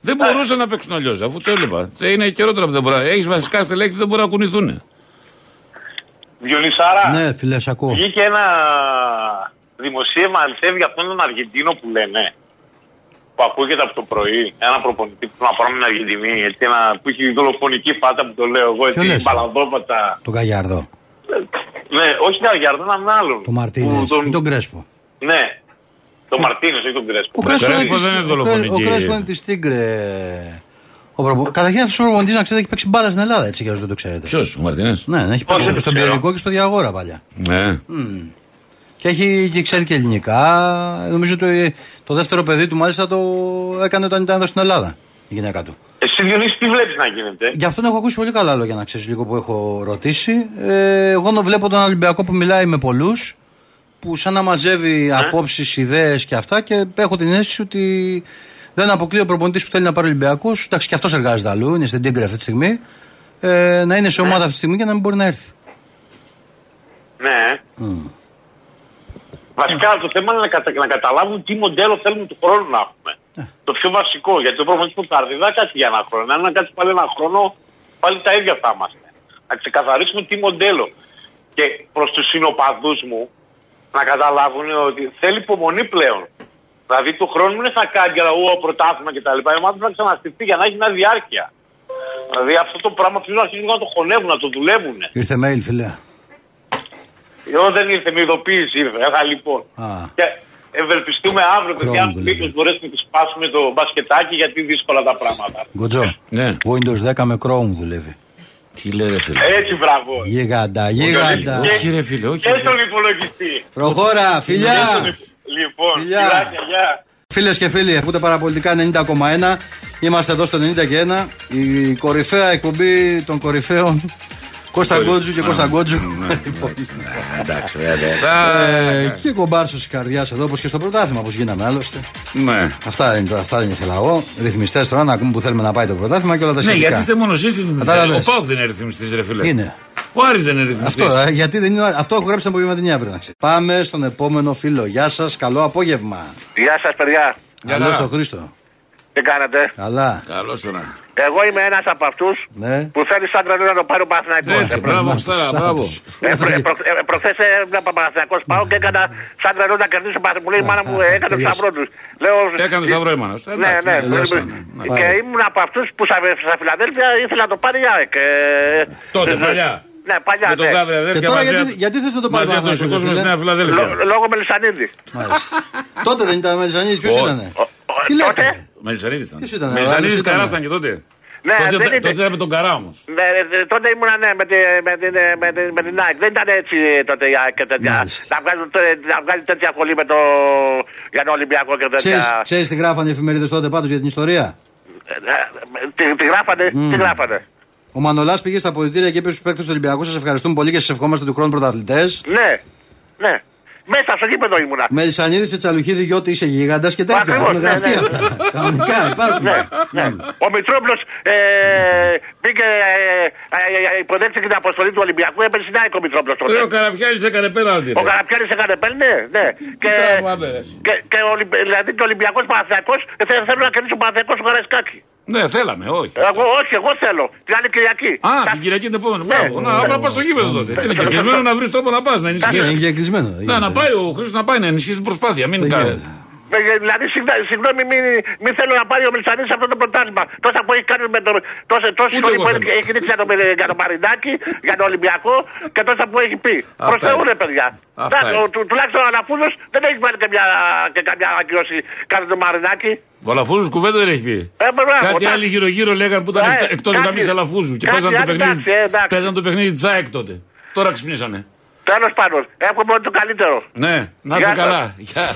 Δεν μπορούσαν να παίξουν αλλιώς, αφού τους έβλεπα. Ε, Είναι καιρό τώρα που δεν μπορεί. Έχεις βασικά στελέχη που δεν μπορεί να κουνηθούν. Διονυσάρα. Ναι, φίλε, σ' ακούω. Βγήκε ένα δημοσίευμα αληθεύει για αυτόν τον Αργεντίνο που λένε. Που ακούγεται από το πρωί. Ένα προπονητή που να πάρουμε την Αργεντινή. Έτσι, ένα, που έχει δολοφονική φάτα που το λέω εγώ. Ποιος Έτσι, λες; μπαλαδόματα. Τον Καγιάρδο. Ναι, όχι την Αργιάρδο, έναν άλλον. Τον Μαρτίνες. Που τον- Ή τον Κρέσπο. Ναι. Τον Μαρτίνες, όχι τον Κρέσπο. Ο Κρέσπο Κρέσπο δεν είναι της- δολοφονική. Ο Κρέσπο είναι της Τίγκρε. Ο προπο... Καταρχήν αυτός ο προπονητής να ξέρετε έχει παίξει μπάλα στην Ελλάδα έτσι για όσους δεν το ξέρετε. Ποιος, ο Μαρτινέ. Ναι, έχει Όχι, παίξει δεν στον ξέρω. Πιερικό και στο Διαγόρα παλιά. Ναι. Και Και έχει και ξέρει και ελληνικά. Νομίζω το, το δεύτερο παιδί του μάλιστα το έκανε όταν ήταν εδώ στην Ελλάδα. Η γυναίκα του. Εσύ Διονύση τι βλέπεις να γίνεται; Γι' αυτόν έχω ακούσει πολύ καλά λόγια να ξέρεις λίγο που έχω ρωτήσει. Ε, εγώ να βλέπω τον Ολυμπιακό που μιλάει με πολλούς, που σαν να μαζεύει Ναι. απόψεις, ιδέες και αυτά και έχω την αίσθηση ότι δεν αποκλείει ο προπονητής που θέλει να πάρει Ολυμπιακούς. Εντάξει, και αυτός εργάζεται αλλού, είναι στην Τίγκρη αυτή τη στιγμή. Ε, να είναι σε Ναι. ομάδα αυτή τη στιγμή και να μην μπορεί να έρθει. Ναι. Βασικά το θέμα είναι να, κατα... να καταλάβουν τι μοντέλο θέλουμε του χρόνου να έχουμε. Το πιο βασικό. Γιατί το προφανή που θα έρθει δεν θα κάτσει για ένα χρόνο. Αν κάτσει πάλι ένα χρόνο, πάλι τα ίδια θα είμαστε. Να ξεκαθαρίσουμε τι μοντέλο. Και προς τους συνοπαδούς μου να καταλάβουν ότι θέλει υπομονή πλέον. Δηλαδή του χρόνου δεν θα κάνει για ο πρωτάθλημα κτλ. Η ομάδα θα ξαναστηθεί για να έχει μια διάρκεια. Δηλαδή αυτό το πράγμα θέλουν να αρχίσουν να το χωνεύουν, να το δουλεύουν. Ήρθε mail, φίλε. Εγώ δεν ήρθε, με ειδοποίηση ήρθε. Έγα λοιπόν. Α. Και ευελπιστούμε αύριο, παιδιά, Chrome δουλεύει. μήπως μπορέσουμε να τη σπάσουμε το μπασκετάκι, γιατί δύσκολα τα πράγματα. Γκοτζό. Ναι. Windows 10 με Chrome δουλεύει. Τι λέει ρε φίλε. Έτσι, μπράβο. Γίγαντα, γίγαντα. Και- Όχι, ρε φίλε, όχι, Και ρε. στον υπολογιστή. Προχώρα, Και στον φιλιά! υπ- Λοιπόν, Φιλιά. φιλάκια, γεια. Φίλες και φίλοι, ακούτε παραπολιτικά 90,1. Είμαστε εδώ στο 90 και 1. Η κορυφαία εκπομπή των κορυφαίων. Κώστα Γκότζου και Κώστα Γκότζου. Λοιπόν, Εντάξει, ρε, ρε. ε, Και κομπάρσος της καρδιάς εδώ, όπως και στο πρωτάθλημα, όπως γίναμε άλλωστε. Ναι. Αυτά δεν είναι τώρα, αυτά δεν ήθελα εγώ. Ρυθμιστές τώρα να ακούμε που θέλουμε να πάει το πρωτάθλημα και όλα τα Ναι, σχετικά. γιατί είστε μόνο εσείς ρυθμιστές. Κατάλαβες. Ο Πάουκ δεν είναι ρυθμιστής, ρε φίλε. Είναι. Ο Άρης δεν είναι ρυθμιστής. Αυτό, ε, γιατί δεν είναι, αυτό έχω γράψει από απογευματινή αύριο. να ξέρεις. Πάμε στον επόμενο φίλο. Γεια σας, καλό απόγευμα. Γεια σας, παιδιά. Καλό στο Χρήστο. Τι κάνετε; Καλά. Καλώς τώρα. Εγώ είμαι ένας από αυτούς Ναι. που θέλει σαν τρελό να το πάρει ο Παναθηναϊκός. Έτσι, Ε, προ- μπράβο, Στάρα, μπράβο. ε, προ- ε, προ- ε, Προχθές έβλεπα Παναθηναϊκός πάω και έκανα σαν τρελό να κερδίσω ο Παναθηναϊκός. Μου λέει η μάνα μου ε, έκανε το τελείωσε. σταυρό τους. Λέω, Έκανες σταυρό η μάνα σου. Ναι, Εντάξει, ναι. τελειώσανε. Ναι. Και ήμουν από αυτούς που στα, στα Φιλαδέλφια ήθελα να το πάρει η ΑΕΚ. ε, Τότε, ε, παλιά. Ναι, παλιά. Με τον ναι. Γάβρι Και αδέρφια τώρα μαζί. γιατί, γιατί θες να το πάρεις Μαζί να το Παναθηναϊκός, σηκώσουμε ρε στη φίλε; Νέα Φιλαδέλφια. Λο- Λόγω Μελισανίδη. Μάλιστα. Τότε δεν ήταν Μελισανίδης, ποιος Όχι. ήταν. Ο- ο- Τι τότε, λέτε; Μελισανίδης ήταν. Ποιος ήταν, ο Μελισανίδης άλλος ήταν. καρά ήταν και τότε; Ναι, Τότε- δεν είναι. Τότε ήταν με τον καρά όμως. Ναι, ε, τότε ήμουνα ναι, με, τη- με, την, ε, με, την- με την ΑΕΚ. Δεν ήταν έτσι ε, τότε η ΑΕΚ και τέτοια. Μάλιστα. Να, βγάζουν, τε- να βγάλει τέτοια χολή με το, για τον Ολυμπιακό και τέτοια. Ξέρεις, ξέρεις τι γράφανε οι εφημερίδες τότε πάντως για την ιστορία; Ε, ε, Τι, τι γράφανε, τι γράφανε; Ο Μανολάς πήγε στα αποδητήρια και είπε στους παίκτες του Ολυμπιακού σας ευχαριστούμε πολύ και σας ευχόμαστε του χρόνου πρωταθλητές. Ναι, ναι. Μέσα στο γήπεδο ήμουνα. Μελισανίδη σε τσαλουχίδη γιώτη είσαι γίγαντας και τέτοια. Ακριβώς, Έχουν ναι, γραφτεί ναι. αυτά. Κανονικά υπάρχουν. Ναι, ναι. Ο Μητρόπουλο ε, πήγε, ε, ε, ε, υποδέχτηκε την αποστολή του Ολυμπιακού, έπαιρνε στην ΑΕΚ ο Μητρόπουλο τότε. Ε, Ο Καραπιάλης έκανε πέναλτι. Ο Καραπιάνη έκανε πέλ, ναι, ναι. Και, Μπράβο, άπερες. και, και ο, Ολυμπ- δηλαδή και ο Ολυμπιακός Παναθιακό θέλουν να κερδίσει ο Παναθιακό ο Καραϊσκάκης. Ναι, θέλαμε, όχι. Εγώ, όχι, εγώ θέλω. Την άλλη Κυριακή. Α, Θα- την Κυριακή την επόμενη. Ναι. Μπράβο. Να, απλά πας στο γήπεδο τότε. Τι είναι και κλεισμένο να βρεις τρόπο να πας, να Είναι ενισχύσει. και κλεισμένο. δεν Να, να γίνεται. πάει ο Χρήστος να πάει να ενισχύσει την προσπάθεια. Μην Δεν κάνει. Γίνεται. Ε, Δηλαδή, συγγνώ- συγγνώμη, μην, μην θέλω να πάρει ο Μιλσανή σε αυτό το πρωτάθλημα. Τόσα που έχει κάνει με το. Τόσε τόσε Ούτε σχολή εγώ που θέλω. έχει, έχει ρίξει για το, για το Μαρινάκι, για τον Ολυμπιακό και τόσα που έχει πει. Αυτά Προς Θεού, είναι. ρε παιδιά. Αυτά Εντάξει, είναι. ο- του- Τουλάχιστον ο Αναφούζο δεν έχει βάλει και, μια, και καμιά ακύρωση κάτω το Μαρινάκι. Ο Αλαφούζος κουβέντα δεν έχει πει. Ε, μπράβο, Κάτι τα- άλλοι γύρω-γύρω λέγανε που ήταν Ε, εκτός κάτι- γραμμής Αλαφούζου και κάτι παίζαν το άλλοι, παιχνίδι. εντάξει, ε, εντάξει. Παίζαν το παιχνίδι τη ΑΕΚ τότε. Τώρα ξυπνήσανε. Τέλος πάντων, εύχομαι ό,τι το καλύτερο. Ναι, να Γεια είσαι σας. καλά. Γεια.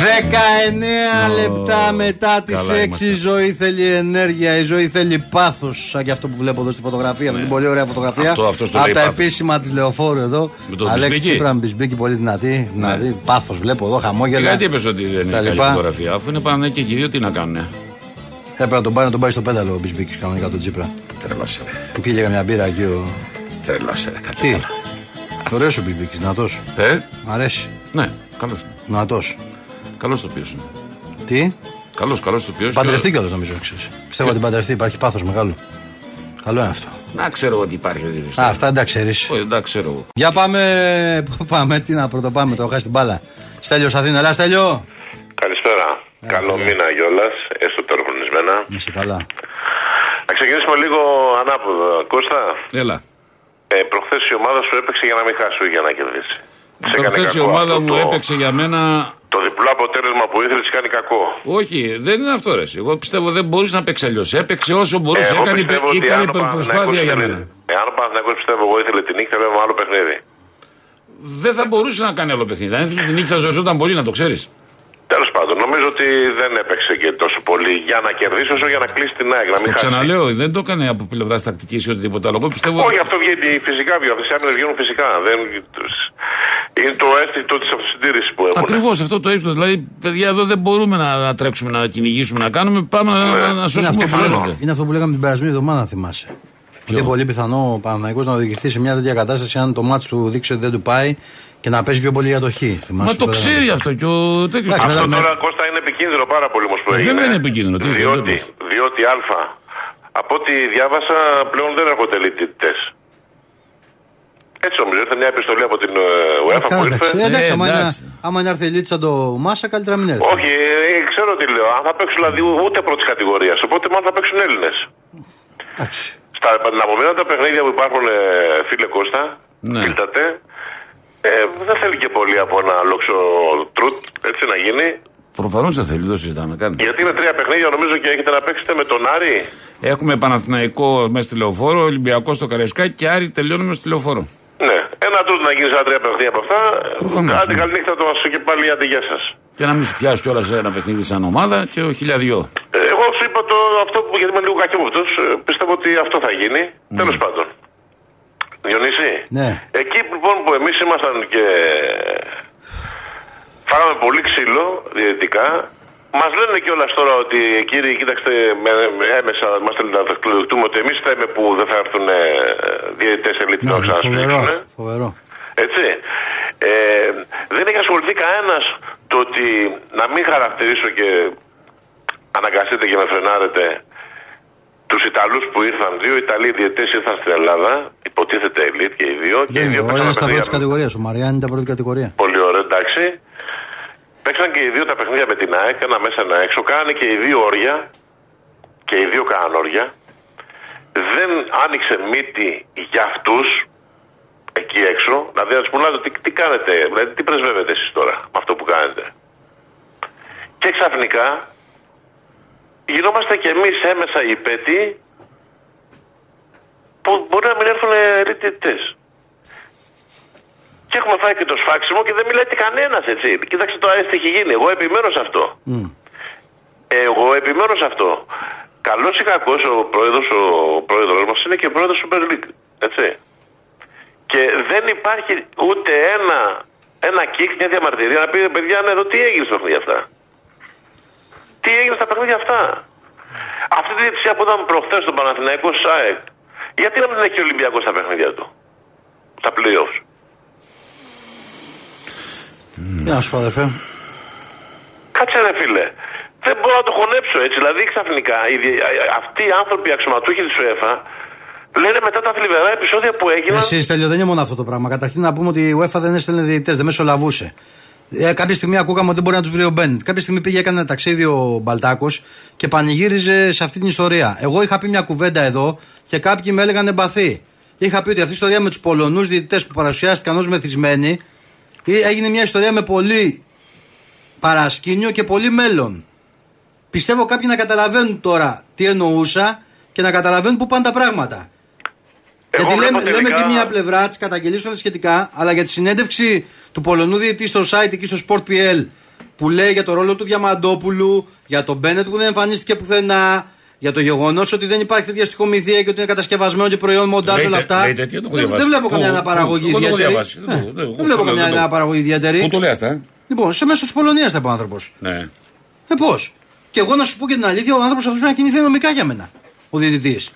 19 λεπτά μετά τις καλά 6 η είμαστε. ζωή θέλει ενέργεια, η ζωή θέλει πάθος. Σαν και αυτό που βλέπω εδώ στη φωτογραφία, αυτή την πολύ ωραία φωτογραφία. Ναι. Αυτό- αυτός το Από λέει τα πάθος. επίσημα της λεωφόρου εδώ. Με τον Αλέξη Μπισμπίκη; Τσίπρα με Μπισμπίκη, πολύ δυνατή. δυνατή. Πάθος βλέπω εδώ, χαμόγελα. Γιατί είπες ότι δεν είναι Τα καλή λοιπά. φωτογραφία, αφού είναι πάνω και οι δύο τι να κάνουν. Έπρεπε να τον πάρει να τον πάει στο πένταλο ο Μπισμπίκης κανονικά τον Τσίπρα. Τρελώσε. Πήγε για μια μπύρα εκεί ο. Τρελώσε, κάτσε Τι; καλά. Ωραίο ο Μπισμπίκη, δυνατό. Ε, Μ' αρέσει. ναι, καλός. Δυνατό. Καλός το ποιο είναι. Τι; Καλός, καλός το ποιο. Παντρευτεί κιόλα νομίζω, ξέρεις. Πιστεύω ότι παντρευτεί, υπάρχει πάθος μεγάλο. Καλό είναι αυτό. Να ξέρω ότι υπάρχει ο Α, αυτά δεν τα ξέρεις. Όχι, εντάξει, ξέρω εγώ. Για πάμε. Πού πάμε, τι να πρώτο πάμε, το χάσει την μπάλα. Στέλιο Αθήνα, έλα Στέλιο. Καλησπέρα. Καλό φίλε. μήνα κιόλας, έστω τεροχρονισμένα. Είσαι καλά. Να ξεκινήσουμε λίγο ανάποδα. Κώστα, Έλα. Ε, προχθές η ομάδα σου έπαιξε για να μην χάσει, όχι για να κερδίσει. Σε έκανε Προχθές η κακό ομάδα αυτό μου το, έπαιξε για μένα. Το διπλό αποτέλεσμα που ήθελες κάνει κακό. Όχι, δεν είναι αυτό ρε. εσύ. Εγώ πιστεύω δεν μπορείς να παίξεις αλλιώς. Έπαιξε όσο μπορούσε. Εγώ έκανε πιστεύω ότι έκανε αν ο υπερπροσπάθεια Παναθηναϊκός για ήθελε- μένα. ε, Αν ο Παναθηναϊκός πιστεύω εγώ ήθελε την νίκη, θα βλέπαμε άλλο παιχνίδι. Δεν θα μπορούσε να κάνει άλλο παιχνίδι. Αν ήθελε την νίκη θα ζοριζόταν πολύ, να το ξέρεις. Τέλος πάντων, νομίζω ότι δεν έπαιξε και τόσο πολύ για να κερδίσει όσο για να κλείσει την ΑΕΚ. Να Το μην χάσει. ξαναλέω, δεν το έκανε από πλευράς τακτικής ή οτιδήποτε άλλο. Εγώ πιστεύω. Όχι, αυτό βγαίνει φυσικά. Βγαίνουν αυτέ οι άμυνες βγαίνουν φυσικά. Δεν... Είναι το αίσθητο της αυτοσυντήρησης που έχουν. Ακριβώς αυτό το ύψο. Δηλαδή, παιδιά, εδώ δεν μπορούμε να, να τρέξουμε, να κυνηγήσουμε, να κάνουμε. Πάμε να, να, να Είναι σώσουμε αυτό, που που σώζεται. λέγαμε, είναι αυτό που λέγαμε την περασμένη εβδομάδα, αν θυμάσαι. Ότι είναι πολύ πιθανό ο Παναθηναϊκός να οδηγηθεί σε μια τέτοια κατάσταση αν το μάτι του δείξει ότι δεν του πάει και να παίζει πιο πολύ για το χ. Θυμάσαι Μα που το λέγαμε. ξέρει αυτό και ο τέτοιος. Εντάξει, Αυτό με- τώρα Κώστα είναι επικίνδυνο πάρα πολύ όμως που Ε, έγινε. βέβαια είναι επικίνδυνο, τι, δεν διότι, βλέπεις. διότι Α, από ό,τι διάβασα πλέον δεν έρχονται λιτητές. Έτσι νομίζω, ήρθε μια επιστολή από την ε, UEFA που Καλά, ήρθε. εντάξει. Ε, εντάξει, Ε, άμα, εντάξει. είναι, άμα είναι έρθει η Λίτσα το Μάσα, καλύτερα μην έρθει. Όχι, ε, ξέρω τι λέω. Αν θα παίξουν δηλαδή ούτε πρώτης κατηγορίας. Οπότε μάλλον θα παίξουν Έλληνες. Εντάξει. Στα απομείνοντα παιχνίδια που υπάρχουν, ε, φίλε Κώστα, Ναι. φίλτατε, ε, δεν θέλει και πολύ από ένα λόξο τρούτ, έτσι να γίνει. Προφανώς δεν θέλει, δεν το συζητάμε καν. Γιατί είναι τρία παιχνίδια, νομίζω και έχετε να παίξετε με τον Άρη. Έχουμε Παναθηναϊκό μέσα στη λεωφόρο, Ολυμπιακό στο Καρεσκάκι και Άρη τελειώνουμε στη λεωφόρο. Ναι, ένα τρούτ να γίνει σαν τρία παιχνίδια από αυτά. Προφανώς, Άντε ναι. καλή νύχτα το και πάλι άντε γεια σας. Και να μην σου πιάσει κιόλας ένα παιχνίδι σαν ομάδα και ο χιλιαδιό. Ε, Εγώ σου είπα το, αυτό που γιατί είμαι λίγο κακόμορφο, πιστεύω ότι αυτό θα γίνει. Τέλος πάντων. Διονύση. Ναι. Εκεί λοιπόν που εμείς ήμασταν και φάγαμε πολύ ξύλο διαιτητικά, μας λένε κιόλας τώρα ότι κύριοι, κοίταξτε, με, με, έμεσα μας θέλουν να δεχτούμε ότι εμείς θέμε που δεν θα έρθουν ε, διαιτητές ελίτ να Ναι, φοβερό, ξανασπίξουν. φοβερό. Έτσι. Ε, δεν έχει ασχοληθεί κανένας το ότι να μην χαρακτηρίσω και αναγκαστείτε και με φρενάρετε τους Ιταλούς που ήρθαν. Δύο Ιταλοί διαιτέ ήρθαν στην Ελλάδα. Υποτίθεται ελίτ και οι δύο. Και οι Δεν δύο είναι, παίξαν όλα τα στα παιχνίδια. πρώτης κατηγορίας. Ο Μαριάννη ήταν πρώτη κατηγορία. Πολύ ωραία, εντάξει. Παίξαν και οι δύο τα παιχνίδια με την ΑΕΚ, ένα μέσα ένα έξω. Κάνανε και οι δύο όρια. Και οι δύο κάναν όρια. Δεν άνοιξε μύτη για αυτούς εκεί έξω. Δηλαδή, να του πούνε τι, τι κάνετε, δηλαδή, τι πρεσβεύετε εσείς τώρα με αυτό που κάνετε; Και ξαφνικά γινόμαστε κι εμείς έμεσα οι πέτοι που μπορεί να μην έρθουν ρητητές. Και έχουμε φάει και το σφάξιμο και δεν μιλάει και κανένας έτσι. Κοίταξε τώρα έτσι τι έχει γίνει. Εγώ επιμένω σε αυτό. Μμ. Εγώ επιμένω σε αυτό. Καλός ή κακός ο πρόεδρος ο πρόεδρος μας είναι και πρόεδρος του Super League. Έτσι. Και δεν υπάρχει ούτε ένα, ένα κικ, μια διαμαρτυρία να πει παιδιά, ναι, εδώ τι έγινε στα παιχνίδια αυτά. Τι έγινε στα παιχνίδια αυτά. Αυτή τη διαιτησία που ήταν προχθές στον Παναθηναϊκό ΣΑΕΚ, γιατί να μην την έχει ο Ολυμπιακός στα παιχνίδια του. Στα playoffs; Τι να σου πω, αδερφέ. Κάτσε ρε φίλε. Δεν μπορώ να το χωνέψω έτσι. Δηλαδή ξαφνικά οι, δι- αυτοί οι άνθρωποι οι αξιωματούχοι της UEFA λένε μετά τα θλιβερά επεισόδια που έγιναν. Εσύ, Στέλιο, δεν είναι μόνο αυτό το πράγμα. Καταρχήν να πούμε ότι η UEFA δεν έστελνε διαιτητές, δεν μεσολαβούσε. Ε, κάποια στιγμή ακούγαμε ότι δεν μπορεί να τους βρει ο Μπένετ. Κάποια στιγμή πήγε, έκανε ένα ταξίδι ο Μπαλτάκος και πανηγύριζε σε αυτή την ιστορία. Εγώ είχα πει μια κουβέντα εδώ και κάποιοι με έλεγαν εμπαθή. Είχα πει ότι αυτή η ιστορία με τους Πολωνούς διαιτητές που παρουσιάστηκαν ως μεθυσμένοι ε, έγινε μια ιστορία με πολύ παρασκήνιο και πολύ μέλλον. Πιστεύω κάποιοι να καταλαβαίνουν τώρα τι εννοούσα και να καταλαβαίνουν πού πάνε τα πράγματα. Εγώ Γιατί βλέπω λέμε, λέμε τελικά- τη μία πλευρά τη καταγγελία όλα σχετικά, αλλά για τη συνέντευξη του Πολωνού διαιτητή στο site εκεί στο Sport.pl που λέει για το ρόλο του Διαμαντόπουλου, για τον Μπένετ που δεν εμφανίστηκε πουθενά, για το γεγονός ότι δεν υπάρχει τέτοια στοιχομηθεία και ότι είναι κατασκευασμένο και προϊόν μοντάζ Λέει όλα τε- αυτά. λέει τέτοια, το έχω δεν, διαβάσει. δεν βλέπω Πού, καμιά πού, αναπαραγωγή εγώ το έχω ιδιαίτερη. διαβάσει. Ναι, Δεν το- δεν- δεν εγώ βλέπω το λέω, καμιά δεν το- αναπαραγωγή ιδιαίτερη. Πού το λέει αυτά, ε; Λοιπόν, σε μέσο της Πολωνίας θα είπε ο άνθρωπος. Ναι. Ε, πώς; Και εγώ να σου πω και την αλήθεια, ο άνθρωπος αυτός πρέπει να κινηθεί νομικά για μένα. Ο διαιτητής.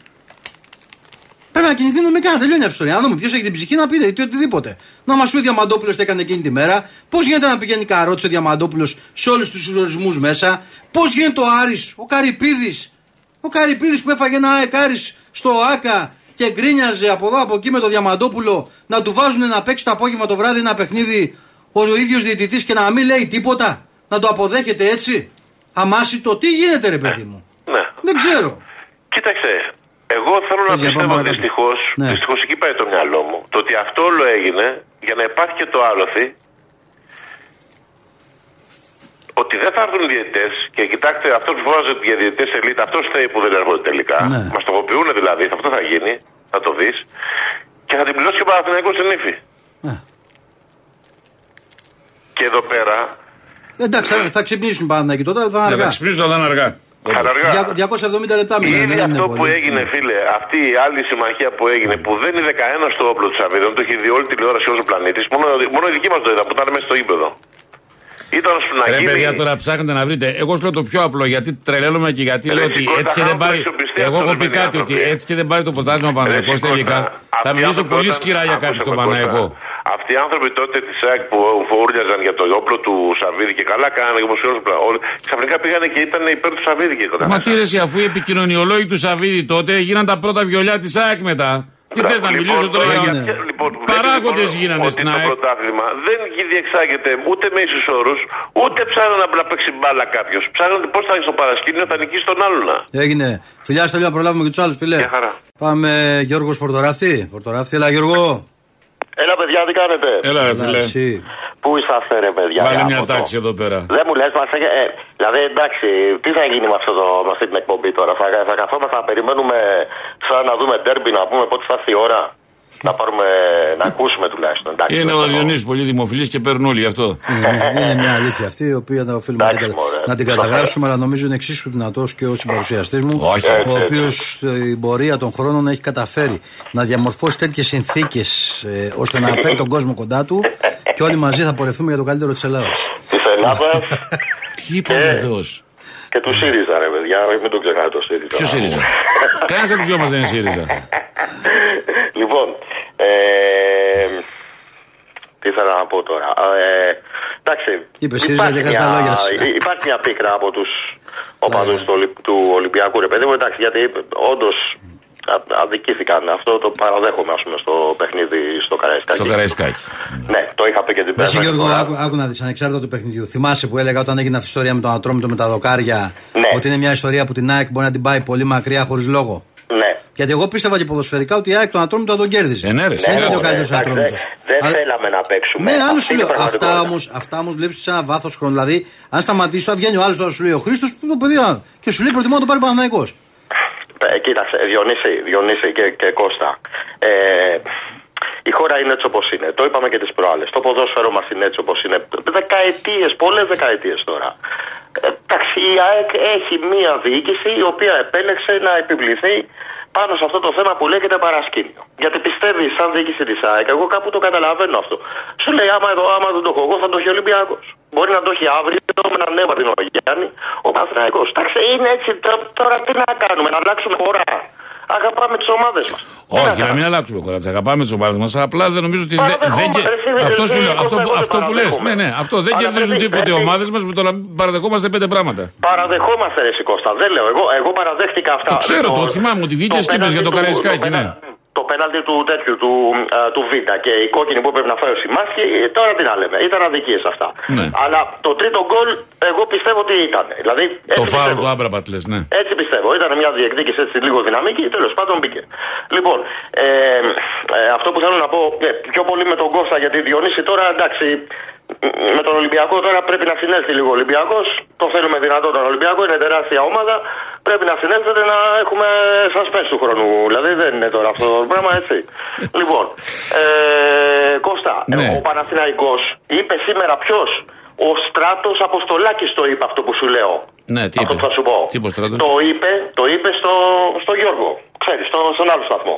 Πρέπει να κινηθεί νομικά, να τελειώνει αυτή η ιστορία. Να δούμε ποιος έχει την ψυχή να πει τι οτιδήποτε. Να μας πει ο Διαμαντόπουλος τι έκανε εκείνη τη μέρα. Πώς γίνεται να πηγαίνει καρότσι ο Διαμαντόπουλος σε όλους τους ορισμούς μέσα. Πώς γίνεται ο Άρης, ο Καρυπίδης. Ο Καρυπίδης που έφαγε ένα αεκάρι στο ΑΚΑ και γκρίνιαζε από εδώ από εκεί με το Διαμαντόπουλο να του βάζουν να παίξει το απόγευμα το βράδυ ένα παιχνίδι ο ίδιος διαιτητής και να μην λέει τίποτα. Να το αποδέχεται έτσι. Αμάσιτο, τι γίνεται ρε παιδί μου; Ναι. Δεν ξέρω. Κοίταξε, εγώ θέλω να Πες για πιστεύω πάμε παρακάτω. δυστυχώ, Ναι. δυστυχώς εκεί πάει το μυαλό μου, το ότι αυτό όλο έγινε για να υπάρχει και το άλοθη ότι δεν θα έρθουν διαιτητές και κοιτάξτε, αυτός που φοβάζεται για διαιτητές ελίτ, αυτός θέλει που δεν έρχονται τελικά. Ναι. Μας τοποθετούν δηλαδή, αυτό θα γίνει. Θα το δεις. Και θα την πληρώσει και ο Παναθηναϊκός στην ύφη. Ναι. Και εδώ πέρα. Εντάξει, θα- θα ξυπνήσουν πάντα εκεί τότε, αλλά θα είναι Ναι, αργά. θα ξυπνήσω, αλλά είναι αργά. θα είναι αργά. Δια- 270 λεπτά μείνανε, Ήδη δεν είναι αυτό πολύ. που έγινε, φίλε, αυτή η άλλη συμμαχία που έγινε, που δεν είδε κανένας στο όπλο του Σαββίδη, το έχει δει όλη τηλεόραση όλος ο πλανήτης, μόνο, μόνο η δική μας το είδα που ήταν μέσα στο ύπεδο. Ήταν στο να Ρε γίνει. παιδιά, τώρα ψάχνετε να βρείτε. Εγώ σου λέω το πιο απλό, γιατί τρελαίνομαι και γιατί Ρε, λέω ότι σηκώτα, έτσι και δεν άνθρωποι, πάρει. αξιοπιστία Εγώ αυτό, έχω ρε πει παιδιά, κάτι, ότι άνθρωποι. έτσι και δεν πάρει το πρωτάθλημα ο Παναγιακό Ρε, τελικά. Κώστα, Θα αυτοί μιλήσω άνθρωποι πολύ όταν- σκληρά για κάτι άκουσε στον με, Κώστα. Παναγιακό. Αυτοί οι άνθρωποι τότε της ΣΑΚ που φούρνιαζαν για το όπλο του Σαββίδη και καλά κάνανε όπω όλοι. Ξαφνικά πήγανε και ήταν υπέρ του Σαββίδη και κοντά. Μα τι ρε, εσύ, αφού οι επικοινωνιολόγοι του Σαββίδη τότε γίναν τα πρώτα βιολιά της ΑΕΚ μετά. Τι θες να μιλήσω τώρα; για. Λοιπόν, Παράγοντες βλέπεις, γίνανε ότι στην το ΑΕΚ. πρωτάθλημα δεν διεξάγεται ούτε με ίσους όρους, ούτε ψάχνουν να να παίξει μπάλα κάποιος. Ψάχνουν πώς θα έχει στο παρασκήνιο, θα νικήσει τον άλλον. Έγινε. Φιλιά, στο λέω να προλάβουμε και τους άλλους, φιλέ. Γεια χαρά. Πάμε Γιώργος Πορτοράφτη. Πορτοράφτη, έλα Γιώργο. Έλα, παιδιά, τι κάνετε; Έλα, ρε Έλα, φίλε. εσύ. Πού είσαστε, ρε παιδιά. Βάλε γάμο μια το. τάξη εδώ πέρα. Δεν μου λες, μας ε, Δηλαδή, εντάξει, τι θα γίνει με, αυτό το, με αυτή την εκπομπή τώρα; Θα, θα καθόμαστε να περιμένουμε σαν να δούμε ντέρμπι, να πούμε πότε θα έρθει η ώρα; Να πάρουμε, να ακούσουμε τουλάχιστον. Εντάξει, Είναι δεν ο θα- Διονύσης πολύ δημοφιλής και παίρνουν όλοι γι' αυτό. Είναι, μια- είναι μια αλήθεια αυτή, η οποία θα οφείλουμε να την, Εντάξει, κατα- μωρέ. να την καταγράψουμε, αλλά νομίζω είναι εξίσου δυνατός και ο συμπαρουσιαστής μου, Όχι. ο Έτσι, οποίος στην πορεία των χρόνων έχει καταφέρει να διαμορφώσει τέτοιες συνθήκες ώστε να φέρει τον κόσμο κοντά του και όλοι μαζί θα πορευτούμε για το καλύτερο της Ελλάδας. Της Ελλάδας Τι είπε ο Θεός. και του ΣΥΡΙΖΑ, ρε παιδιά. Μην το ξεχνάτε το ΣΥΡΙΖΑ. Ποιος ΣΥΡΙΖΑ; Κανένας από τους δυο μας δεν είναι ΣΥΡΙΖΑ. λοιπόν, ε, τι ήθελα να πω τώρα. Ε, εντάξει. Είπε ΣΥΡΙΖα υπάρχει και έχασε τα μια- λόγια σου. υ- Υπάρχει μια πίκρα από τους οπαδούς Ναι, ναι. του, Ολυ- του Ολυμπιακού, ρε παιδί μου, εντάξει, γιατί όντως αδικήθηκαν. Αυτό το παραδέχομαι, ας πούμε, στο παιχνίδι στο Καραϊσκάκι. Στο Καραϊσκάκι. Ναι, το είχα πει και την Εσύ περασμένη Γιώργο, φορά. άκου, άκου να δεις ανεξάρτητα του παιχνιδιού. Θυμάσαι που έλεγα όταν έγινε αυτή η ιστορία με τον Ατρόμητο με τα δοκάρια Ναι. ότι είναι μια ιστορία που την ΑΕΚ μπορεί να την πάει πολύ μακριά χωρίς λόγο; Ναι. Γιατί εγώ πίστευα και ποδοσφαιρικά ότι η ΑΕΚ τον Ατρόμητο θα τον κέρδιζε. Ε, ναι, ρε, Δεν σίγουρα. είναι ο ωραία, καλύτερος εντάξει, Ατρόμητος. Δεν δεν θέλαμε να παίξουμε. Ναι, άλλο Αυτή σου είναι η λέω. Αυτά πραγματικότητα. όμω αυτά όμως βλέπεις σε ένα βάθος χρόνου. Δηλαδή, αν σταματήσει, τώρα βγαίνει ο άλλος τώρα σου λέει ο Χρήστος που το παιδί α, και σου λέει προτιμώ να το πάρει Παναθυναϊκό. Ε, κοίταξε, Διονύση, Διονύση και, και Κώστα. Ε, η χώρα είναι έτσι όπως είναι. Το είπαμε και τις προάλλες. Το ποδόσφαιρο μας είναι έτσι όπως είναι. Δεκαετίες, πολλές δεκαετίες τώρα. Ε, εντάξει, η ΑΕΚ έχει μία διοίκηση η οποία επέλεξε να επιβληθεί πάνω σε αυτό το θέμα που λέγεται παρασκήνιο. Γιατί πιστεύει, σαν διοίκηση της ΑΕΚ, εγώ κάπου το καταλαβαίνω αυτό. Σου λέει, άμα, εδώ, άμα δεν το έχω εγώ, θα το έχει ο Ολυμπιακός. Μπορεί να το έχει αύριο με έναν νέο την Γιάννη, ο Παναθυναϊκό. Εντάξει, είναι έτσι. τ- Τώρα τι να κάνουμε, να αλλάξουμε χώρα. Αγαπάμε τις ομάδες μας. Όχι, να μην αλλάξουμε χώρα. Τις αγαπάμε τις ομάδες μας. Απλά δεν νομίζω ότι. δεν- δεν Παραδεχόμαστε, κε- εσύ, δεν- Αυτό σου δεν- λέω. Αυτό, εγώ που- δεν αυτό που λες. παραδέχομαι. Ναι, ναι. Αυτό δεν Αλλά κερδίζουν πρέπει- τίποτε οι πρέπει- ομάδες μας με το να παραδεχόμαστε πέντε πράγματα. Παραδεχόμαστε, ρε Σικώστα. Δεν λέω. Εγώ, εγώ παραδέχτηκα αυτά. Το ξέρω, το θυμάμαι ότι βγήκες και είπες για το πέναλτι του- Καραϊσκάκι, το ναι. πένα- Το πέναλτι του τέτοιου, του, α, του Β και η κόκκινη που πρέπει να φάει ο Σιμάσκι, ε, τώρα τι να λέμε. Ήταν αδικίες αυτά. Ναι. Αλλά το τρίτο γκολ, εγώ πιστεύω ότι ήταν. Δηλαδή, Το έτσι φάουλ πιστεύω. του Άμπραμπατ λε, ναι. Έτσι πιστεύω. Ήταν μια διεκδίκηση έτσι λίγο δυναμική, τέλος πάντων μπήκε. Λοιπόν, ε, ε, αυτό που θέλω να πω ε, πιο πολύ με τον Κώστα, γιατί Διονύση τώρα εντάξει. Με τον Ολυμπιακό τώρα πρέπει να συνέλθει λίγο ο Ολυμπιακός. Το θέλουμε δυνατό τον Ολυμπιακός, είναι τεράστια ομάδα. Πρέπει να συνέλθετε να έχουμε suspense του χρόνου. Δηλαδή δεν είναι τώρα αυτό το πράγμα έτσι. λοιπόν, ε, Κώστα, Ναι. ο Παναθηναϊκός είπε σήμερα ποιος; Ο Στράτος Αποστολάκης το είπε αυτό που σου λέω. Ναι, τι Αυτό είπε; που θα σου πω. Τι είπε ο Στράτος; Το είπε, το είπε στο, στο Γιώργο. Ξέρεις, στο, στον άλλο σταθμό.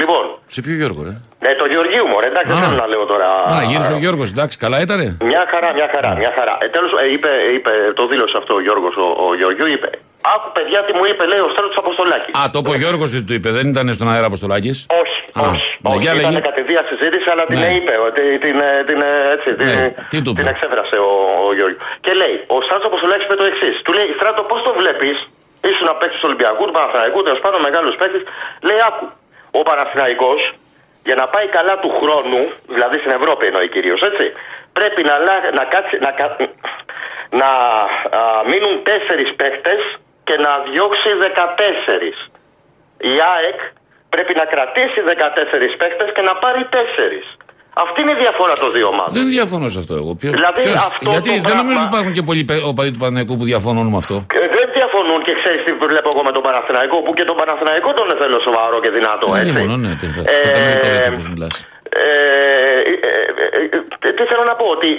Λοιπόν, Σε ποιο Γιώργο, ρε; ναι, το Γεωργίου μου, ρε, εντάξει, δεν Α. θέλω να λέω τώρα. Α, γύρισε ο Γιώργος, εντάξει, καλά ήτανε. Μια χαρά, μια χαρά, μια χαρά. Ε, τέλος, ε, είπε, είπε, το δήλωσε αυτό ο Γιώργος, ο, ο Γεωργίου, είπε. Άκου, παιδιά, τι μου είπε, λέει ο Στράτος Αποστολάκης. Α, το είπε ο Γιώργος ότι του είπε, δεν ήταν στον αέρα Αποστολάκης. Όχι, Α, όχι. ναι, όχι. για Ήταν λέγε. κατηδία συζήτηση, αλλά την Ναι. είπε. Ότι, την, ε, την, ε, έτσι, την, Ναι, τι του την είπε; εξέφρασε ο, ο Γιώργο. Και λέει, ο Στράτος Αποστολάκης είπε το εξής. Του λέει, Στράτο, πώς το βλέπεις, ήσουν να παίξει του Ολυμπιακού, του Παναθηναϊκού, τέλος πάντων μεγάλου παίκτης. Λέει, άκου, ο Παναθηναϊκός για να πάει καλά του χρόνου, δηλαδή στην Ευρώπη εννοεί κυρίως, έτσι, πρέπει να, λά- να, κάτσει, να, κα- να α, μείνουν τέσσερις παίχτες και να διώξει 14. Η ΑΕΚ πρέπει να κρατήσει 14 παίχτες και να πάρει 4. Αυτή είναι η διαφορά των δύο ομάδων. Δεν διαφωνώ σε αυτό εγώ. Ποιο- Δηλαδή, ποιος- αυτό γιατί το δεν πράγμα- νομίζω ότι υπάρχουν και πολλοί παι- οπαδοί του Παναγικού που διαφωνούν με αυτό. Ε, δεν διαφωνούν και ξέρεις τι βλέπω εγώ με τον Παναθηναϊκό που και τον Παναθηναϊκό τον θέλω σοβαρό και δυνατό. Δεν Έτσι. διαφωνώ, ναι. τι- Ε, Κατανοητό έτσι όπως μιλάς. Ε, ε, ε, ε, τι θέλω να πω, ότι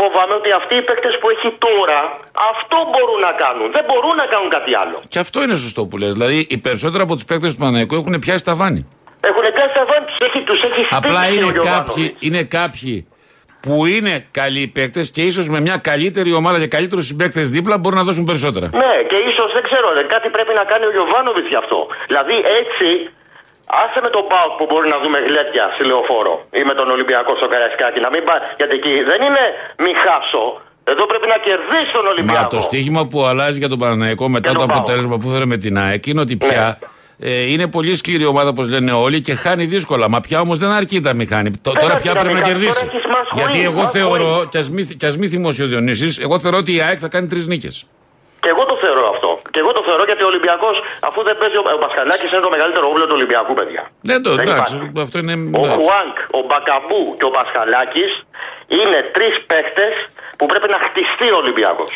φοβάμαι ότι αυτοί οι παίκτες που έχει τώρα αυτό μπορούν να κάνουν. Δεν μπορούν να κάνουν κάτι άλλο. Και αυτό είναι σωστό που λες. Δηλαδή, οι περισσότεροι από τους παίκτες του Παναγικού έχουν πιάσει τα βάνη. Έχουν κάνει τα βάνη, τους έχει, τους έχει Απλά στήσει ο είναι Γιωβάνοβιτς. κάποιοι, είναι κάποιοι που είναι καλοί παίκτες και ίσως με μια καλύτερη ομάδα και καλύτερους συμπαίκτες δίπλα μπορούν να δώσουν περισσότερα. Ναι, και ίσως δεν ξέρω, δε, κάτι πρέπει να κάνει ο Γιωβάνοβιτς γι' αυτό. Δηλαδή έτσι, άσε με τον Πάοκ που μπορεί να δούμε γλέτια στη λεωφόρο ή με τον Ολυμπιακό στο Καραϊσκάκι. Να μην πάει, γιατί εκεί δεν είναι μη χάσω. Εδώ πρέπει να κερδίσει τον Μα Ολυμπιακό. το στοίχημα που αλλάζει για τον Παναναϊκό μετά Και το τον ΠΑΟΚ. αποτέλεσμα που έφερε με την ΑΕΚ είναι ότι πια ε, είναι πολύ σκληρή ομάδα όπως λένε όλοι και χάνει δύσκολα. Μα πια όμως δεν αρκεί τα μηχανή. Τ- Τώρα αρκεί πια να πρέπει να μην χάνει, κερδίσει. τώρα έχεις μασχολεί, Γιατί εγώ μασχολεί. θεωρώ, κι ας μη- κι ας μη θυμώσει ο Διονύσης, εγώ θεωρώ ότι η ΑΕΚ θα κάνει τρεις νίκες. Και εγώ το θεωρώ αυτό. Και εγώ το θεωρώ γιατί ο Ολυμπιακός, αφού δεν παίζει ο, ο Πασχαλάκης, είναι το μεγαλύτερο όπλο του Ολυμπιακού, παιδιά. Δεν το, Δεν εντάξει, υπάρχει. αυτό είναι. Ο εντάξει. Χουάνκ, ο Μπακαμπού και ο Πασχαλάκης είναι τρεις παίχτε που πρέπει να χτιστεί ο Ολυμπιακός.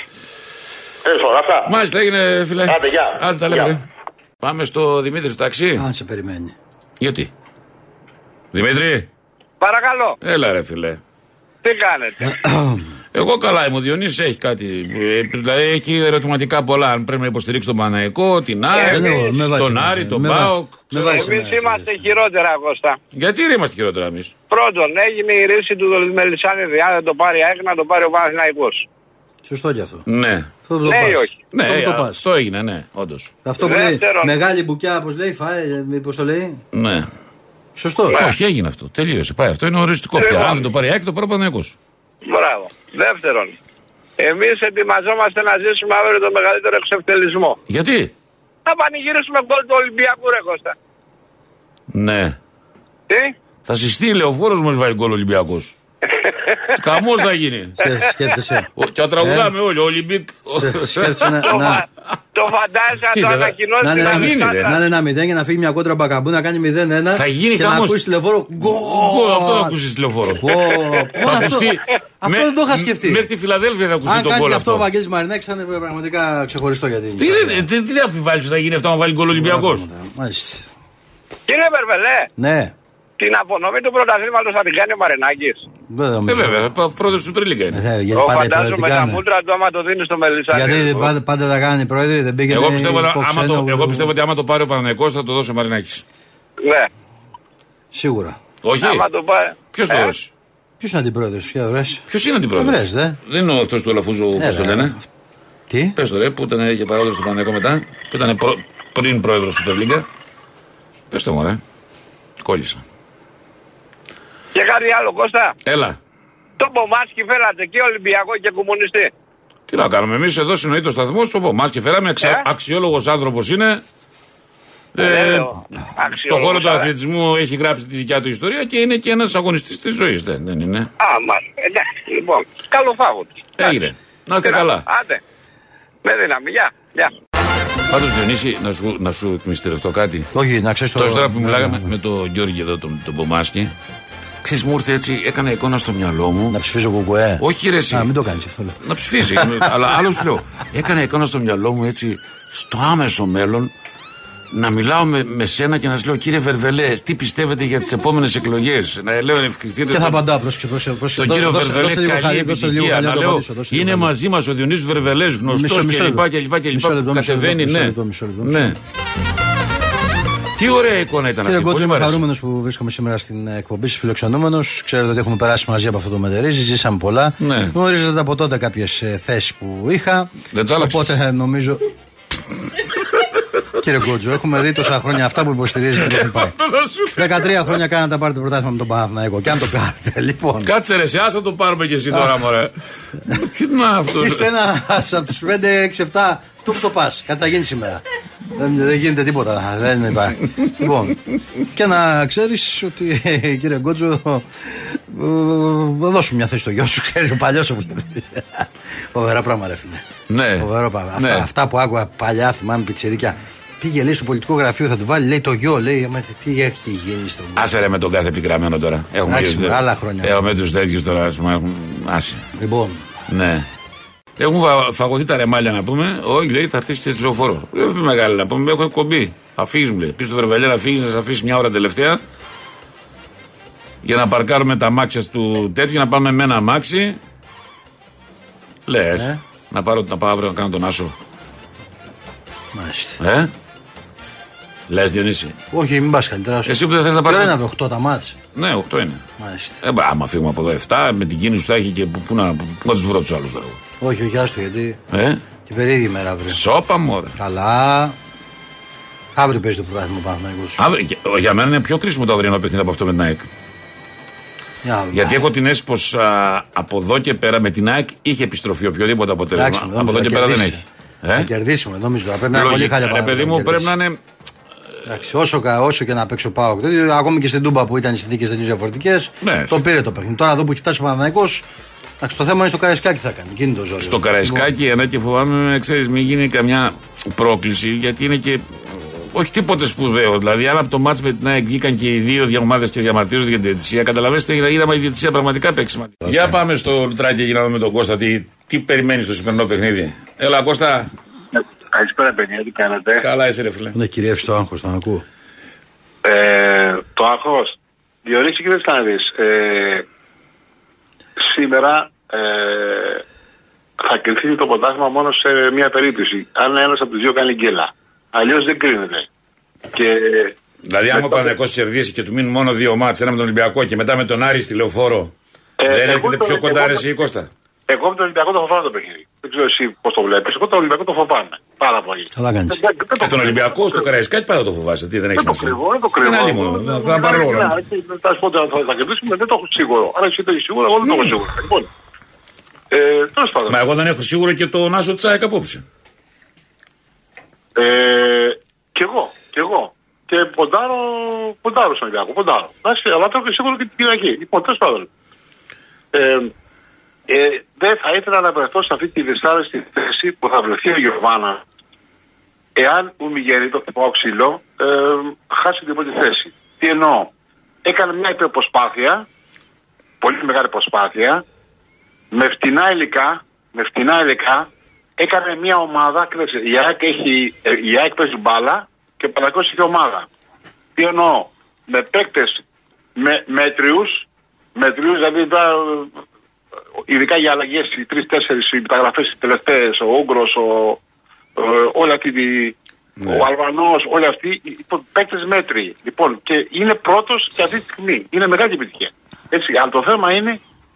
Τέλο πάντων, αυτά. Μάλιστα έγινε, φίλε. Άντε, γεια. Άντε, τα λέμε. Γεια. ρε. Πάμε στο Δημήτρη στο ταξί. Αν σε περιμένει. Γιατί; Δημήτρη, Παρακαλώ, έλα ρε φίλε. τι κάνετε; Εγώ καλά είμαι. Ο Διονύσης έχει κάτι. ε, Δηλαδή έχει ερωτηματικά πολλά. Αν πρέπει να υποστηρίξει τον Παναϊκό, την ΑΕΚ, Ε, ναι, με βάζεις τον εμένα. Άρη, τον Με βά- ΠΑΟΚ. με ξέρω βάζεις εγώ. εμένα. Εμείς είμαστε χειρότερα, Κώστα. Γιατί ρε είμαστε χειρότερα εμείς; Πρώτον, έγινε η ρίση του Μελισάνιδη. Αν δεν το πάρει η ΑΕΚ, να το πάρει ο Παναθηναϊκός. Σωστό κι αυτό. Ναι. Αυτό που το Ναι ή πας. όχι; Ναι, Αυτό που το α, πας. αυτό έγινε, ναι, όντως. Αυτό που λέει Δεύτερον. μεγάλη μπουκιά, πώς λέει, φάε, μήπως το λέει. Ναι. Σωστός. Όχι, έγινε αυτό. Τελείωσε. Πάει. Αυτό είναι οριστικό πια. Λοιπόν. Αν δεν το πάρει η ΑΕΚ, το πάρει ο Παναϊκός. Μπράβο. Δεύτερον, εμείς ετοιμαζόμαστε να ζήσουμε αύριο το μεγαλύτερο εξευτελισμό. Γιατί; Θα πανηγυρίσουμε γκολ του Ολυμπιακού, ρε Κώστα. Ναι. Τι; Θα συστεί λεωφόρο μα βάλει γκολ Ολυμπιακός. Καμό θα γίνει. Σε- Σκέφτεσαι. Ο- Και θα τραγουδάμε όλοι. Ολυμπικ. Σε- Σκέφτεσαι να- Το, να- φα... το φαντάζεσαι Τι, να το δεν θα- ανακοινώσει να είναι θα ένα- γίνει, ρε. να είναι ένα μηδέν για να φύγει μια κόντρα μπακαμπού να κάνει 0-1. Θα γίνει και να χαμός. ακούσει τηλεφόρο. Γκολ! Γκολ, Αυτό θα ακούσεις τηλεφόρο. Πω, πω, Θα αυτό- ακουστεί. Αυτό με- δεν το είχα σκεφτεί. Μέχρι τη Φιλαδέλφια θα ακουστεί Αν τον κάνει γκολ και αυτό ο αυτό. Βαγγέλης Μαρινάκης θα είναι πραγματικά ξεχωριστό για την Τι δεν- Τι τι δεν αμφιβάλλει ότι θα γίνει αυτό να βάλει γκολ Ολυμπιακός. Μάλιστα. Κύριε Βερβελέ, Ναι. Την απονομή του πρωταθλήματο θα την κάνει ο Μαρινάκη. Δεν Ε, νομίζω. βέβαια, πρώτος του Super League είναι. Ε, γιατί Το πάντα φαντάζομαι τα υπερβολικά είναι. μούτρα του άμα το δίνει στο Μελισάνιδη. Γιατί πάντα, πάντα τα κάνει οι πρόεδροι, δεν πήγαινε. Εγώ πιστεύω, ότι άμα το, υποξένο, εγώ πιστεύω ότι άμα το πάρει ο Παναγενικός θα το δώσει ο Μαρινάκης. Ναι. Σίγουρα. Όχι. Άμα το πάρει. Ποιος το Ε, δώσει; Ποιος είναι αντιπρόεδρος, για βρε. Ποιος είναι αντιπρόεδρος; Βρες, δε. Δεν είναι αυτός του Ελαφούζου, πώς το Έλα, λένε; Τι; Πες το ρε, που ήταν, είχε παράδοση στο Παναγενικό μετά. Που ήταν προ, πριν πρόεδρος Super League. Πες το μου, ρε. Κόλλησα. Και κάτι άλλο, Κώστα. Έλα. Το Μπομάσκι φέρατε και Ολυμπιακό και κομμουνιστή. Τι να κάνουμε, εμείς εδώ συνοεί το σταθμό σου. Μα και φέραμε εξα... Ε; αξιόλογος άνθρωπος είναι. Ε, Λέω, στον αξιόλογος, χώρο του αλλά- αθλητισμού έχει γράψει τη δικιά του ιστορία και είναι και ένας αγωνιστής της ζωής. Δεν, δεν είναι. Α, μάλλον. Εντάξει, λοιπόν. Καλό φάγο τους. Έγινε. Να είστε καλά. Άντε. Με δύναμη. Γεια. Γεια. Πάντως, Διονύση, να σου, να σου εκμυστηρευτώ κάτι. Όχι, να ξέρεις το. Τώρα τώρα που Ναι, μιλάγαμε ναι. με τον Γιώργη εδώ, τον, τον Πομάσκι, ξέρεις, μου ήρθε έτσι, έκανα εικόνα στο μυαλό μου. Να ψηφίσω κουκουέ. Όχι, ρε, εσύ. Α, μην το κάνεις αυτό. λέω. Να ψηφίσει. αλλά άλλο σου λέω. Έκανα εικόνα στο μυαλό μου έτσι, στο άμεσο μέλλον, να μιλάω με, με σένα και να σου λέω, κύριε Βερβελέ, τι πιστεύετε για τις επόμενες εκλογές; Να λέω ευχηθείτε. Και θα τον- απαντάω, πρόσεχε, πρόσεχε. πρόσεχε. Τον κύριο Δώσε- Βερβελέ, δώσε λίγο καλή χαλί, δώσε λίγο επιτυχία. χαλί Να να το λέω, απαντήσω, δώσε λίγο είναι χαλί. μαζί μας ο Διονύσης Βερβελές, γνωστός Μισό- μισό κλπ. λεπτό. κλπ, κλπ. Μισό λεπτό, μισό Κατεβαίνει, λεπτό, ναι. Τι ωραία εικόνα ήταν Κύριε αυτή. Γκότζο, Πολύ είμαι μου άρεσε. χαρούμενος που βρίσκομαι σήμερα στην εκπομπή σα, φιλοξενούμενο. Ξέρετε ότι έχουμε περάσει μαζί από αυτό το μετερίζει, ζήσαμε πολλά. Ναι. Γνωρίζετε από τότε κάποιες θέσεις που είχα. Δεν τις άλλαξες. Οπότε ε, νομίζω. Κύριε Γκότζο, έχουμε δει τόσα χρόνια αυτά που υποστηρίζετε και δεν πάει. 13 χρόνια κάνατε να πάρετε πρωτάθλημα με τον Παναθηναϊκό. Και αν το κάνετε, λοιπόν. Κάτσε ρε, σε άσα το πάρουμε και εσύ τώρα, μωρέ. Τι να αυτό. Είστε ένας από τους 5, 6, 7. Αυτό που το πας. Κάτι θα γίνει σήμερα. Δεν, δεν γίνεται τίποτα. Δεν υπάρχει. λοιπόν, και να ξέρεις ότι κύριε Γκότζο, ε, θα δώσουμε μια θέση στο γιο σου. Ξέρεις, ο παλιός. Φοβερά πράγμα, ρε φίλε. Ναι. Φοβερό πράγμα. Ναι. Αυτά, αυτά που άκουγα παλιά, θυμάμαι πιτσιρίκια. Πήγε λέει στο πολιτικό γραφείο, θα του βάλει λέει το γιο. Λέει, «Μα τι έχει γίνει στον Άσε ρε με τον κάθε επιγραμμένο τώρα. Έχουμε Εντάξει, και- άλλα χρόνια. Έχουμε τους τέτοιους τώρα, ας πούμε. έχουν- Άσε. Λοιπόν, Ναι. Έχουν φα- φαγωθεί τα ρεμάλια να πούμε. Όχι, λέει, θα έρθει και στη λεωφόρο. Δεν είναι μεγάλη να πούμε. Έχω εκπομπή. Θα φύγεις, μου λέει. Πεις στο Βερβελέ να φύγεις, να σε αφήσει μια ώρα τελευταία. Για να παρκάρουμε τα μάξια του τέτοιου και να πάμε με ένα αμάξι. Λες. Ε. Να, πάρω, να πάω αύριο να κάνω τον Άσο. μάλιστα. Ε. Λες, Διονύση. Όχι, μην πας καλύτερα. σου. Εσύ που δεν θες να πάρεις. Ποιο είναι αυτό, 8 τα μάτς; Ναι, 8 είναι. Μάλιστα. Ε, μπα, άμα φύγουμε από εδώ 7, με την κίνηση που θα έχει και πού, πού να, πού να τους βρω τους άλλους τώρα. Όχι, όχι, άστο γιατί. Ε; Και περίεργη ημέρα αύριο. Σόπα μου, ωραία. Καλά. Αύριο παίζει το πρωτάθλημα Παναθηναϊκός. Αύριο, και- για μένα είναι πιο κρίσιμο το αυριανό παιχνίδι από αυτό με την ΑΕΚ. Για να δούμε. Γιατί έχω την αίσθηση πως από εδώ και πέρα με την ΑΕΚ είχε επιστροφή οποιοδήποτε αποτέλεσμα. Εντάξει, από νομίζω εδώ και θα πέρα δεν κερδίσει. έχει. Θα Ε; κερδίσουμε, νομίζω. Πρέπει να είναι πολύ Λογικά. χάλια Ρε παιδί μου, πρέπει να είναι. Εντάξει, όσο, κα- όσο και να παίξει ο Πάοκ. δηλαδή, Ακόμη και στην Τούμπα που ήταν οι συνθήκες τελείω διαφορετικές. Ναι. Το πήρε το παιχνίδι. Τώρα εδώ που έχει φτάσει ο Παναναναϊκό, το θέμα είναι στο Καραϊσκάκι θα κάνει. Εκείνη το ζόρι. Στο Καραϊσκάκι, ένα και φοβάμαι, ξέρεις, μην γίνει καμιά πρόκληση, γιατί είναι και. Όχι τίποτε σπουδαίο. Δηλαδή, αν από το μάτς με την ΑΕΚ βγήκαν και οι δύο ομάδες και διαμαρτύρονται για την διαιτησία, καταλαβαίνετε, είδαμε η διαιτησία πραγματικά παίξει σημαντικό. Για πάμε στο Λουτράκι για να δούμε τον Κώστα τι, τι περιμένεις στο σημερινό παιχνίδι. Έλα, Κώστα. Καλησπέρα, παιδιά, τι κάνετε; Καλά, είσαι ρε φίλε. Ναι, κυριεύεις το άγχος, τον ακούω. Ε, το άγχος. Διορίξει και δεν θα δεις. Ε, σήμερα ε, θα κρυθεί το ποτάσμα μόνο σε μια περίπτωση. Αν ένας από τους δύο κάνει γκέλα. Αλλιώς δεν κρίνεται. Και Δηλαδή, άμα ο Παναγιακό κερδίσει και του μείνουν μόνο δύο μάτς, ένα με τον Ολυμπιακό και μετά με τον Άρη στη λεωφόρο, Ε, δεν εγώ έρχεται το- πιο κοντά, εγώ ρε το- εσύ, Κώστα. Εγώ με τον Ολυμπιακό το φοβάμαι το παιχνίδι. Δεν ξέρω εσύ πώς το βλέπεις. Εγώ τον Ολυμπιακό το φοβάμαι. Πάρα πολύ. Καλά κάνεις. Δεν- δεν- δεν Και τον κρύβω. Ολυμπιακό στο Καραϊσκάκι πάντα το φοβάσαι. Τι δεν έχεις Δεν το σημασία. κρύβω, δεν το κρύβω. Είναι άλλη μόνο. Θα- Θα πάρω όλα. Ναι, Θα σου πω ότι θα- θα κερδίσουμε, δεν το έχω σίγουρο. Αν εσύ το έχεις σίγουρο, εγώ δεν το έχω σίγουρο. Λοιπόν, ε, τέλος πάντων. Μα εγώ δεν έχω σίγουρο και τον Άσο Τσάικ απόψε. Ε, κι εγώ, κι εγώ. Και ποντάρω, ποντάρω στον Ολυμπιακό, ποντάρω. Εντάξει, αλλά το έχω σίγουρο και την Κυριακή. Λοιπόν, τέλος πάντων. Ε, ε, δεν θα ήθελα να βρεθώ σε αυτή τη δυσάρεστη θέση που θα βρεθεί ο Γιωβάνα εάν ο Μιγέρη, το χτυπάω ξύλο, ε, χάσει την πρώτη θέση. Τι εννοώ; Έκανε μια υπερπροσπάθεια, πολύ μεγάλη προσπάθεια, με φτηνά υλικά, με φτηνά υλικά, έκανε μια ομάδα, κοίταξε, η ΑΕΚ, έχει, ε, η ΑΕΚ παίζει μπάλα και ο Παναγιώτης έχει ομάδα. Τι εννοώ, με παίκτες, με μέτριους, μέτριους, δηλαδή τώρα, ε, ειδικά για αλλαγές, οι τρεις-τέσσερις μεταγραφές οι τελευταίες, ο Ούγκρος, ο, ε, όλη αυτή τη, Ναι. ο Αλβανός, όλοι αυτοί, λοιπόν, παίκτες μέτριοι. Λοιπόν, και είναι πρώτος και αυτή τη στιγμή. Είναι μεγάλη επιτυχία. Έτσι, αλλά το θέμα είναι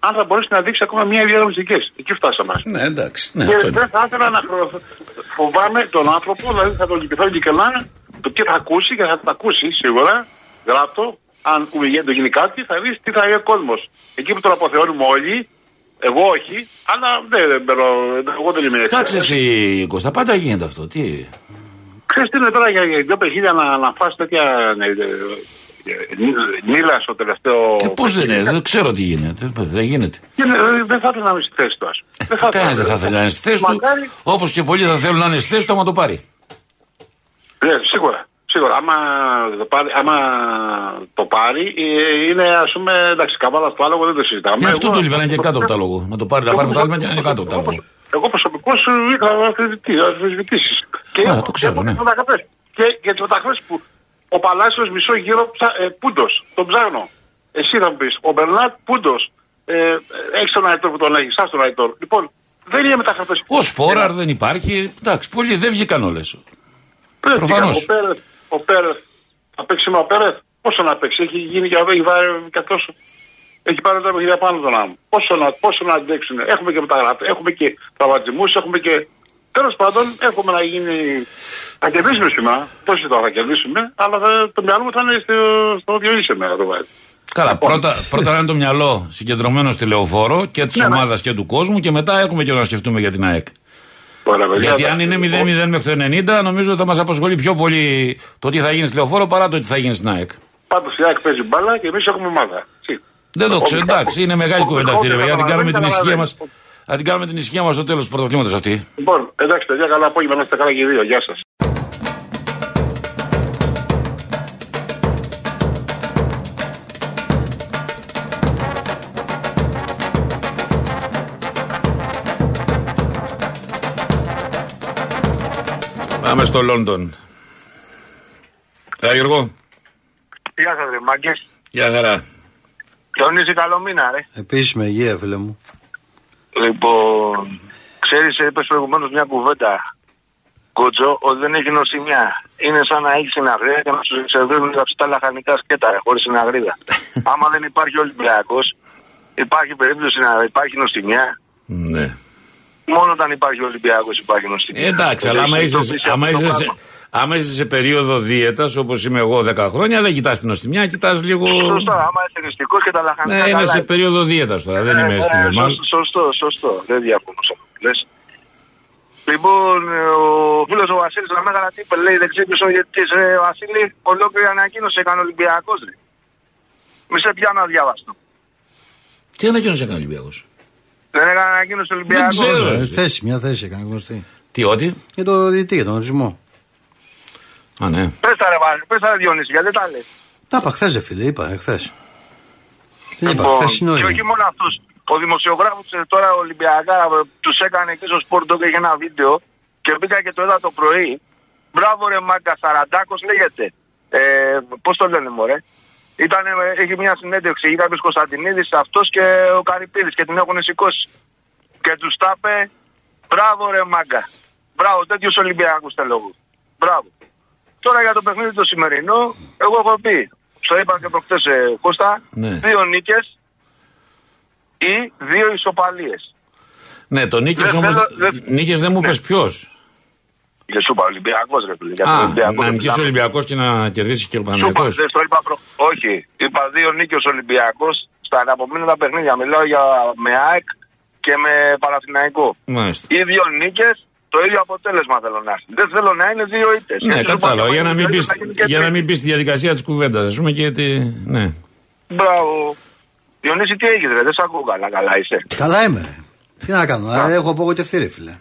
αν θα μπορέσει να δείξει ακόμα μία δύο μουσικές. Εκεί φτάσαμε. Ναι, εντάξει. Ναι, Και αυτό είναι. δεν θα ήθελα να χρω- φοβάμαι τον άνθρωπο, δηλαδή θα τον θα τον κυκλάνε, το τι θα ακούσει και θα το ακούσει σίγουρα, γράφτο, αν κουβηγέ- το γίνει κάτι, θα δεις τι θα γίνει ο κόσμος. Εκεί που τον αποθεώνουμε όλοι, εγώ όχι, αλλά δεν, δεν μπαίνω, εγώ δεν είμαι έτσι. Εντάξει, εσύ, Κώστα, πάντα γίνεται αυτό. Τι; Ξέρεις τι είναι τώρα για, για δύο παιχνίδια να, να φας τέτοια ε, ε, ε, νύλα στο τελευταίο... Ε, Πώς δεν είναι, δεν ξέρω τι γίνεται. Δεν- Δεν γίνεται. Και, ε, δεν θα ήθελα να είμαι στη θέση του, ας πούμε. Δεν θα Κανένας δεν θα θέλει να είναι στη θέση του. Μακάρι- Όπως και πολλοί θα θέλουν να είναι στη θέση του άμα το πάρει. Ναι, σίγουρα. Σίγουρα. Άμα το πάρει, άμα το πάρει ε, είναι ας πούμε εντάξει, καβάλα στο άλογο δεν το συζητάμε. Γι' αυτό Εγώ- το Λιβερά είναι και κάτω από τα λόγο. Να το πάρει, να πάρει το άλμα και να είναι κάτω από τα εγώ- λόγο. Εγώ προσωπικώς είχα αμφισβητήσει. Και Α, το ξέρω, ναι. Και για τις μεταγραφές που ο Παλάσιος μισό γύρο ε, πούντος, τον ψάχνω. Εσύ θα μου πεις, ο Μπερνάτ πούντος. Ε, έχεις τον Αϊτόρ που τον έχεις, σας τον Αϊτόρ. Λοιπόν, δεν είναι μεταγραφές. Ο Σπόραρ δεν υπάρχει. Εντάξει, πολλοί δεν βγήκαν όλες. Προφανώς. Ο Πέρεθ, ο Πέρεθ, θα παίξει με ο Πέρεθ; Πόσο να παίξει, έχει γίνει και έχει βάλει και τόσο. Έχει πάρει τα παιχνίδια πάνω τον άμμο. Πόσο να, πόσο να αντέξουν; Έχουμε και μεταγραφέ, έχουμε και τραυματισμούς, έχουμε και. Τέλος πάντων, έχουμε να γίνει. Θα κερδίσουμε σήμερα. Τόσοι τώρα θα κερδίσουμε, αλλά θα, το μυαλό μου θα είναι στο, στο Διονύση εμένα το βάζει. Καλά, πρώτα, πρώτα να είναι το μυαλό συγκεντρωμένο στη λεωφόρο και της Ναι, ναι. ομάδας και του κόσμου και μετά έχουμε και να σκεφτούμε για την ΑΕΚ. Ωραία, παιδιά. Γιατί αν είναι 0-0 μέχρι το 90, νομίζω θα μας απασχολεί πιο πολύ το τι θα γίνει στη λεωφόρο παρά το τι θα γίνει στην ΑΕΚ. Πάντως η ΑΕΚ παίζει μπάλα και εμείς έχουμε ομάδα. Έτσι. Δεν το ξέρω, εντάξει, είναι μεγάλη Ο- κουβέντα ο- αυτή, ρε ο- παιδιά. την κάνουμε την καταλαβαίνει, ησυχία μας. καταλαβαίνει. Θα την κάνουμε την ησυχία μας στο τέλος του πρωταθλήματος αυτή. Λοιπόν, εντάξει παιδιά, καλά απόγευμα, να είστε καλά και οι δύο. Γεια σας. Πάμε στο Λόντον. Γεια Γιώργο. Γεια σας ρε μάγκες. Γεια χαρά. Διονύση καλό μήνα ρε. Επίση με υγεία, φίλε μου. Λοιπόν, ξέρεις είπες προηγουμένως μια κουβέντα Κότζο, ότι δεν έχει νοσημιά. Είναι σαν να έχει συναγρίδα και να σου εξεδρύνουν τα ψητά λαχανικά σκέτα, χωρίς συναγρίδα. Άμα δεν υπάρχει Ολυμπιακός, υπάρχει περίπτωση να υπάρχει νοσημιά. Ναι. Μόνο όταν υπάρχει Ολυμπιακός υπάρχει νοσημιά. Ε, εντάξει, αλλά άμα Έχει είσαι, ειδοποιήσει άμα αυτό το είσαι, σε, πράγμα. άμα είσαι σε περίοδο δίαιτας, όπως είμαι εγώ 10 χρόνια, δεν κοιτάς την οστιμιά, κοιτάς λίγο. Σωστά, άμα είσαι νηστικός και τα λαχανικά. Ναι, είμαι καλά σε είναι. περίοδο δίαιτας τώρα, δεν Ε, είμαι ε, στην normal. σωστό, σωστό, σωστό. Δεν διαφωνώ σε αυτό που λες. Λοιπόν, ε, ο φίλος ο Βασίλης να μέγαρα τι είπε, λέει δεν ξύπνησε ο ηγετής. Ε, Βασίλη, ολόκληρη ανακοίνωση έκανε Ολυμπιακός. Μη σε πιάνω αδιάβαστο. Τι ανακοίνωσε έκανε ο Ολυμπιακός; Δεν έκανε ανακοίνωση Ολυμπιακό. ξέρω. Ε, θέση, μια θέση έκανε γνωστή. Τι, ότι; Για το διετή, για τον ορισμό. Α, ναι. Πες τα ρε Βασίλη, πες τα ρε Διονύση, γιατί δεν τα λες. Τα είπα χθες, φίλε, είπα χθες. Δεν είπα, Λοιπόν, χθες είναι και όχι όλοι. μόνο αυτούς. Ο δημοσιογράφος τώρα Ολυμπιακά τους έκανε και στο σπορτο και είχε ένα βίντεο και μπήκα και το είδα το πρωί. Μπράβο ρε Μάγκα Σαραντάκος λέγεται. Ε, Πώς το λένε, Μωρέ; Ήταν, έχει μια συνέντευξη, είχε κάποιο Κωνσταντινίδης, αυτός και ο Καρυπίδης και την έχουν σηκώσει. Και τους τα είπε, μπράβο ρε Μάγκα. Μπράβο, τέτοιους Ολυμπιακούς θέλω εγώ. Μπράβο. Τώρα για το παιχνίδι το σημερινό, εγώ έχω πει, στο είπα και προχτέ Κώστα, Ναι. δύο νίκες ή δύο ισοπαλίες. Ναι, το νίκες Δεν όμως. θέλω- δεν- Νίκες δεν μου Ναι. είπε ποιος. Και σου είπα Ολυμπιακός, ρε φίλε. για τον Α, Ολυμπιακός να δεν νικήσει ο μιλάμε. Ολυμπιακός και να κερδίσει και ο Σου είπα, Παναγιακό. δεν το είπα προ... Όχι, είπα δύο νίκες Ολυμπιακός στα αναπομείνοντα παιχνίδια. Μιλάω για με ΑΕΚ και με Παναθηναϊκό. Μάλιστα. Ή δύο νίκες, το ίδιο αποτέλεσμα θέλω να έχει. Δεν θέλω να είναι δύο ήττες. Ναι, κατάλαβα. Για να μην μπει για να μην μπεις στη διαδικασία της κουβέντας, ας πούμε και τη. Ναι. Μπράβο. Διονύση, τι έγινε, ρε, δεν σ' ακούω καλά, καλά είσαι. Καλά είμαι. ρε. Τι να κάνω, ε, έχω απογοητευτεί, ρε φίλε.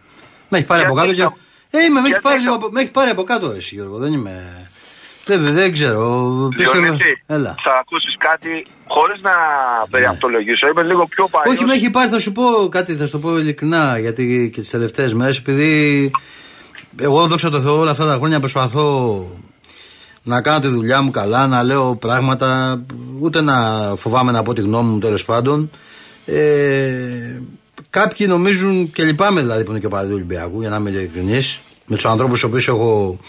Με έχει πάρει από Γιατί κάτω και. Το- Ε, είμαι, με έχει γιατί πάρει, το- λίγο από- με έχει πάρει από κάτω, εσύ Γιώργο. Δεν είμαι. Δεν, δεν ξέρω. Πίστευα- Διονύση, Έλα. θα ακούσεις κάτι χωρίς να περιαυτολογήσω. Είμαι λίγο πιο παλιός. Όχι, με έχει πάρει, θα σου πω κάτι, θα σου το πω ειλικρινά, γιατί και τις τελευταίες μέρες, επειδή εγώ δόξα τω Θεώ όλα αυτά τα χρόνια προσπαθώ να κάνω τη δουλειά μου καλά, να λέω πράγματα, ούτε να φοβάμαι να πω τη γνώμη μου τέλος πάντων. Ε, κάποιοι νομίζουν και λυπάμαι δηλαδή που είναι και ο παδί του Ολυμπιακού, για να είμαι ειλικρινής, με τους ανθρώπους του οποίους έχω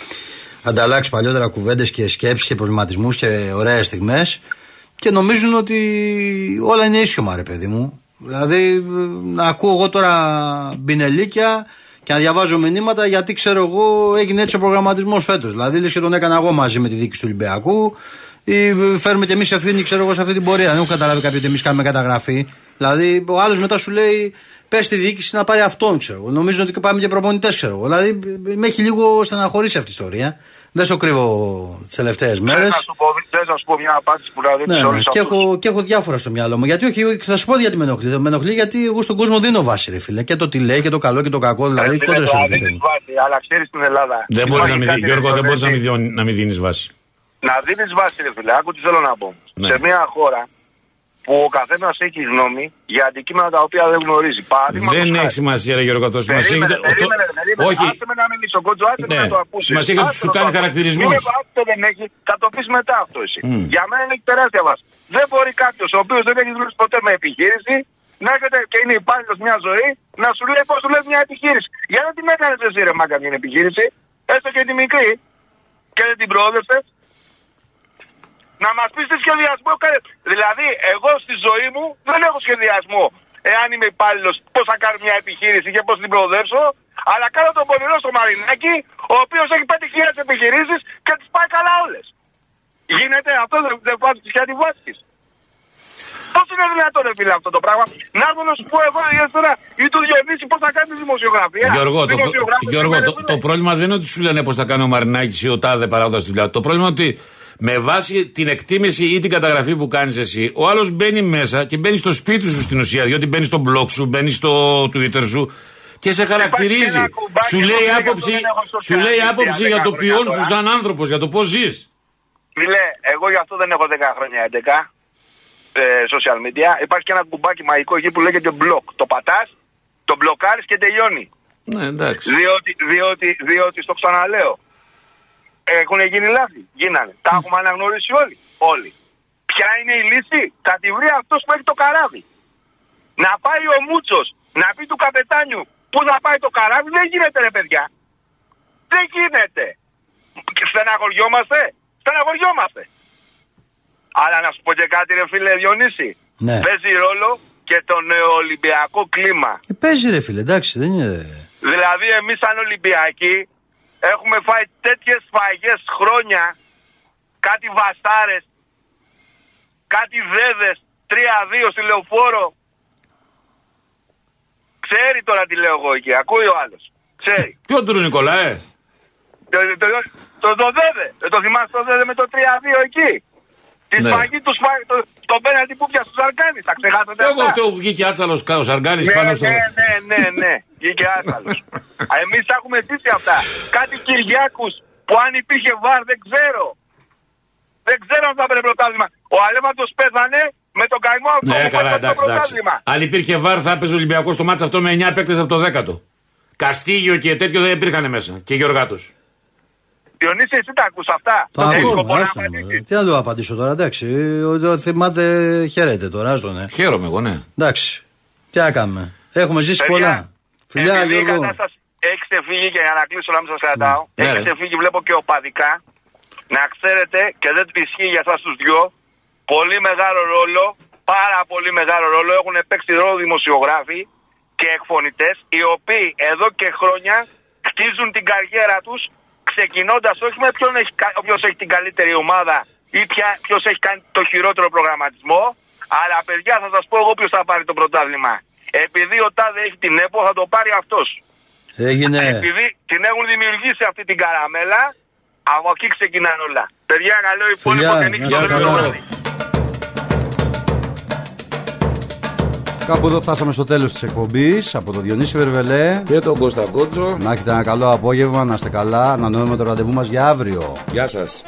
ανταλλάξει παλιότερα κουβέντες και σκέψεις και προβληματισμούς και ωραίες στιγμές και νομίζουν ότι όλα είναι ίσιομα, ρε παιδί μου. Δηλαδή, ε, να ακούω εγώ τώρα μπινελίκια και να διαβάζω μηνύματα γιατί ξέρω εγώ έγινε έτσι ο προγραμματισμός φέτος. Δηλαδή, λες και τον έκανα εγώ μαζί με τη δίκη του Ολυμπιακού ή ε, φέρουμε κι εμείς ευθύνη, ξέρω εγώ, σε αυτή την πορεία. Δεν έχω καταλάβει κάποιο ότι εμείς κάνουμε καταγραφή. Δηλαδή, ο άλλος μετά σου λέει, πες στη διοίκηση να πάρει αυτόν, ξέρω εγώ. Νομίζω ότι πάμε και προπονητές, ξέρω εγώ. Δηλαδή, ε, με έχει λίγο στεναχωρήσει αυτή η ιστορία. Δεν στο κρύβω τις τελευταίες μέρες. Δεν θα σου πω, δεν θα σου πω μια απάντηση που να δίνει Ναι, σε ναι. όλους Και, έχω, και έχω διάφορα στο μυαλό μου. Γιατί όχι, θα σου πω γιατί με ενοχλεί. Με ενοχλεί γιατί εγώ στον κόσμο δίνω βάση, ρε φίλε. Και το τι λέει και το καλό και το κακό. Δηλαδή, κόντρα σε όλο το θέμα. Αλλά ξέρεις στην Ελλάδα. Δεν μπορεί να υπάρχει μην κάτι δει- Γιώργο, δεν μπορείς να μην, ρευστό. διω- να μην δίνεις βάση. Να δίνεις βάση, ρε φίλε. Άκου τι θέλω να πω. Ναι. Σε μια χώρα που ο καθένας έχει γνώμη για αντικείμενα τα οποία δεν γνωρίζει. Παραδείγματος Δεν χάρη. έχει σημασία, ρε Γιώργο, αυτό. Σημασία έχει Περίμενε, το- το- περίμενε, περίμενε. Όχι, Άσε με να μιλήσω, κότσο, άσε με Ναι. να το ακούσεις. Σημασία έχει ότι Άσε σου να το κάνει ακούσεις. χαρακτηρισμούς. Μην με άσε δεν έχει, θα το πεις μετά αυτό εσύ. Μμ. Για μένα έχει τεράστια βάση. Δεν μπορεί κάποιος ο οποίος δεν έχει δουλέψει ποτέ με επιχείρηση να έρχεται και είναι υπάλληλος μια ζωή να σου λέει πώς δουλεύει μια επιχείρηση. Γιατί δεν την έκανε εσύ ρε μάγκα μια επιχείρηση, έστω και τη μικρή, και δεν την προόδευσες. Να μας πεις τι σχεδιασμό έκανε. Δηλαδή, εγώ στη ζωή μου δεν έχω σχεδιασμό. Εάν είμαι υπάλληλος, πώς θα κάνω μια επιχείρηση και πώς την προοδεύσω. Αλλά κάνω τον πονηρό στο Μαρινάκι, ο οποίος έχει 5.000 επιχειρήσεις και τις πάει καλά όλες. Γίνεται αυτό, δεν, δεν βάζεις τη σχέδια βάση. Πώς είναι δυνατόν, ρε φίλε, αυτό το πράγμα; Να έρθω να σου πω εγώ ιδιαίτερα ή του Διονύση πώς θα κάνει τη δημοσιογραφία. Γιώργο, το, Δημοσιογράφος Γιώργο, σήμερα το, δεν το είναι. πρόβλημα δεν είναι ότι σου λένε πώς θα κάνει ο Μαρινάκης ή ο Τάδε παράγοντας τη δουλειά. Το πρόβλημα είναι ότι με βάση την εκτίμηση ή την καταγραφή που κάνεις εσύ, ο άλλος μπαίνει μέσα και μπαίνει στο σπίτι σου στην ουσία. Διότι μπαίνει στο blog σου, μπαίνει στο Twitter σου και σε χαρακτηρίζει. ένα κουμπάκι Σου εδώ λέει πέρα άποψη, για το δεν έχω στο σου λέει πιάτο, άποψη για για 10 το ποιόν χρόνια σου τώρα. σαν άνθρωπος, για το πώς ζεις. Φίλε, εγώ γι' αυτό δεν έχω 10 χρόνια 11 ε, social media. Υπάρχει και ένα κουμπάκι μαγικό εκεί που λέγεται block. Το πατάς, το μπλοκάρεις και τελειώνει. Ναι, εντάξει. Διότι, διότι, διότι στο ξαναλέω. Έχουν γίνει λάθη. Γίνανε. Τα έχουμε αναγνωρίσει όλοι. Όλοι. Ποια είναι η λύση; Θα τη βρει αυτός που έχει το καράβι. Να πάει ο Μούτσος να πει του καπετάνιου πού θα πάει το καράβι; Δεν γίνεται ρε παιδιά. Δεν γίνεται. Και Στεναχωριόμαστε. Στεναχωριόμαστε. Αλλά να σου πω και κάτι ρε φίλε Διονύση. Ναι. Παίζει ρόλο και το νεοολυμπιακό κλίμα. Ε, παίζει ρε φίλε, εντάξει, δεν είναι. Δηλαδή εμείς σαν Ολυμπιακοί έχουμε φάει τέτοιες φαγές χρόνια, κάτι βαστάρες, κάτι δέδες, 3-2 στη λεωφόρο. Ξέρει τώρα τι λέω εγώ εκεί, ακούει ο άλλος. Ξέρει. Ποιο του Νικολάε. Το, το, το, το δέδε, δεν το θυμάσαι το δέδε με το 3-2 εκεί; Τη Ναι. σφαγή τους σφα- το, το πέναλτι που πιάσε του Ζαρκάνη. Τα ξεχάσατε Εγώ αυτά; αυτό που βγήκε άτσαλος ο Σαργκάνη Ναι, πάνω στο. ναι, ναι, ναι, ναι. Βγήκε άσχαλος. Εμείς τα έχουμε ζήσει αυτά. Κάτι Κυριάκους που αν υπήρχε βαρ δεν ξέρω. Δεν ξέρω αν θα έπαιρνε πρωτάθλημα. Ο Αλέμαντο πέθανε με τον καημό αυτό Ναι, που καλά, πέταξε το εντάξει, εντάξει. πρωτάθλημα. Αν υπήρχε βάρ, θα έπαιζε ο Ολυμπιακός στο μάτσο αυτό με 9 παίκτες από το 10ο. Καστίγιο και τέτοιο δεν υπήρχαν μέσα. Και Γεωργάτος. Διονύση, εσύ τα ακούς αυτά; Τα Έχεις ακούω, σκοπό να άστο με. απαντήσεις. Τι να του απαντήσω τώρα, εντάξει. Ο, ο, θυμάται, χαίρετε τώρα, άστο ναι. Χαίρομαι εγώ, ναι. Εντάξει. Τι να κάνουμε. Έχουμε ζήσει Παιδιά, πολλά. Φιλιά, Επειδή η Γιώργο. κατάσταση έχει ξεφύγει και για να κλείσω να μην σας κρατάω. Ναι, Έχει ρε. ξεφύγει, βλέπω και οπαδικά. Να ξέρετε και δεν ισχύει για εσάς τους δυο. Πολύ μεγάλο ρόλο, πάρα πολύ μεγάλο ρόλο έχουν παίξει ρόλο δημοσιογράφοι και εκφωνητές, οι οποίοι εδώ και χρόνια χτίζουν την καριέρα τους ξεκινώντας όχι με ποιον έχει, όποιος έχει την καλύτερη ομάδα ή ποιος έχει κάνει το χειρότερο προγραμματισμό, αλλά παιδιά θα σας πω εγώ ποιος θα πάρει το πρωτάθλημα. Επειδή ο Τάδε έχει την ΕΠΟ θα το πάρει αυτός. Έγινε. Επειδή την έχουν δημιουργήσει αυτή την καραμέλα, από εκεί ξεκινάνε όλα. Παιδιά, καλό υπόλοιπο Φιλιά, και να νίκη είστε στο καλά. βράδυ. Κάπου εδώ φτάσαμε στο τέλος της εκπομπής από τον Διονύση Βερβελέ Και τον Κώστα Κότσο. Να έχετε ένα καλό απόγευμα, να είστε καλά. Ανανεώνουμε το ραντεβού μας για αύριο. Γεια σας.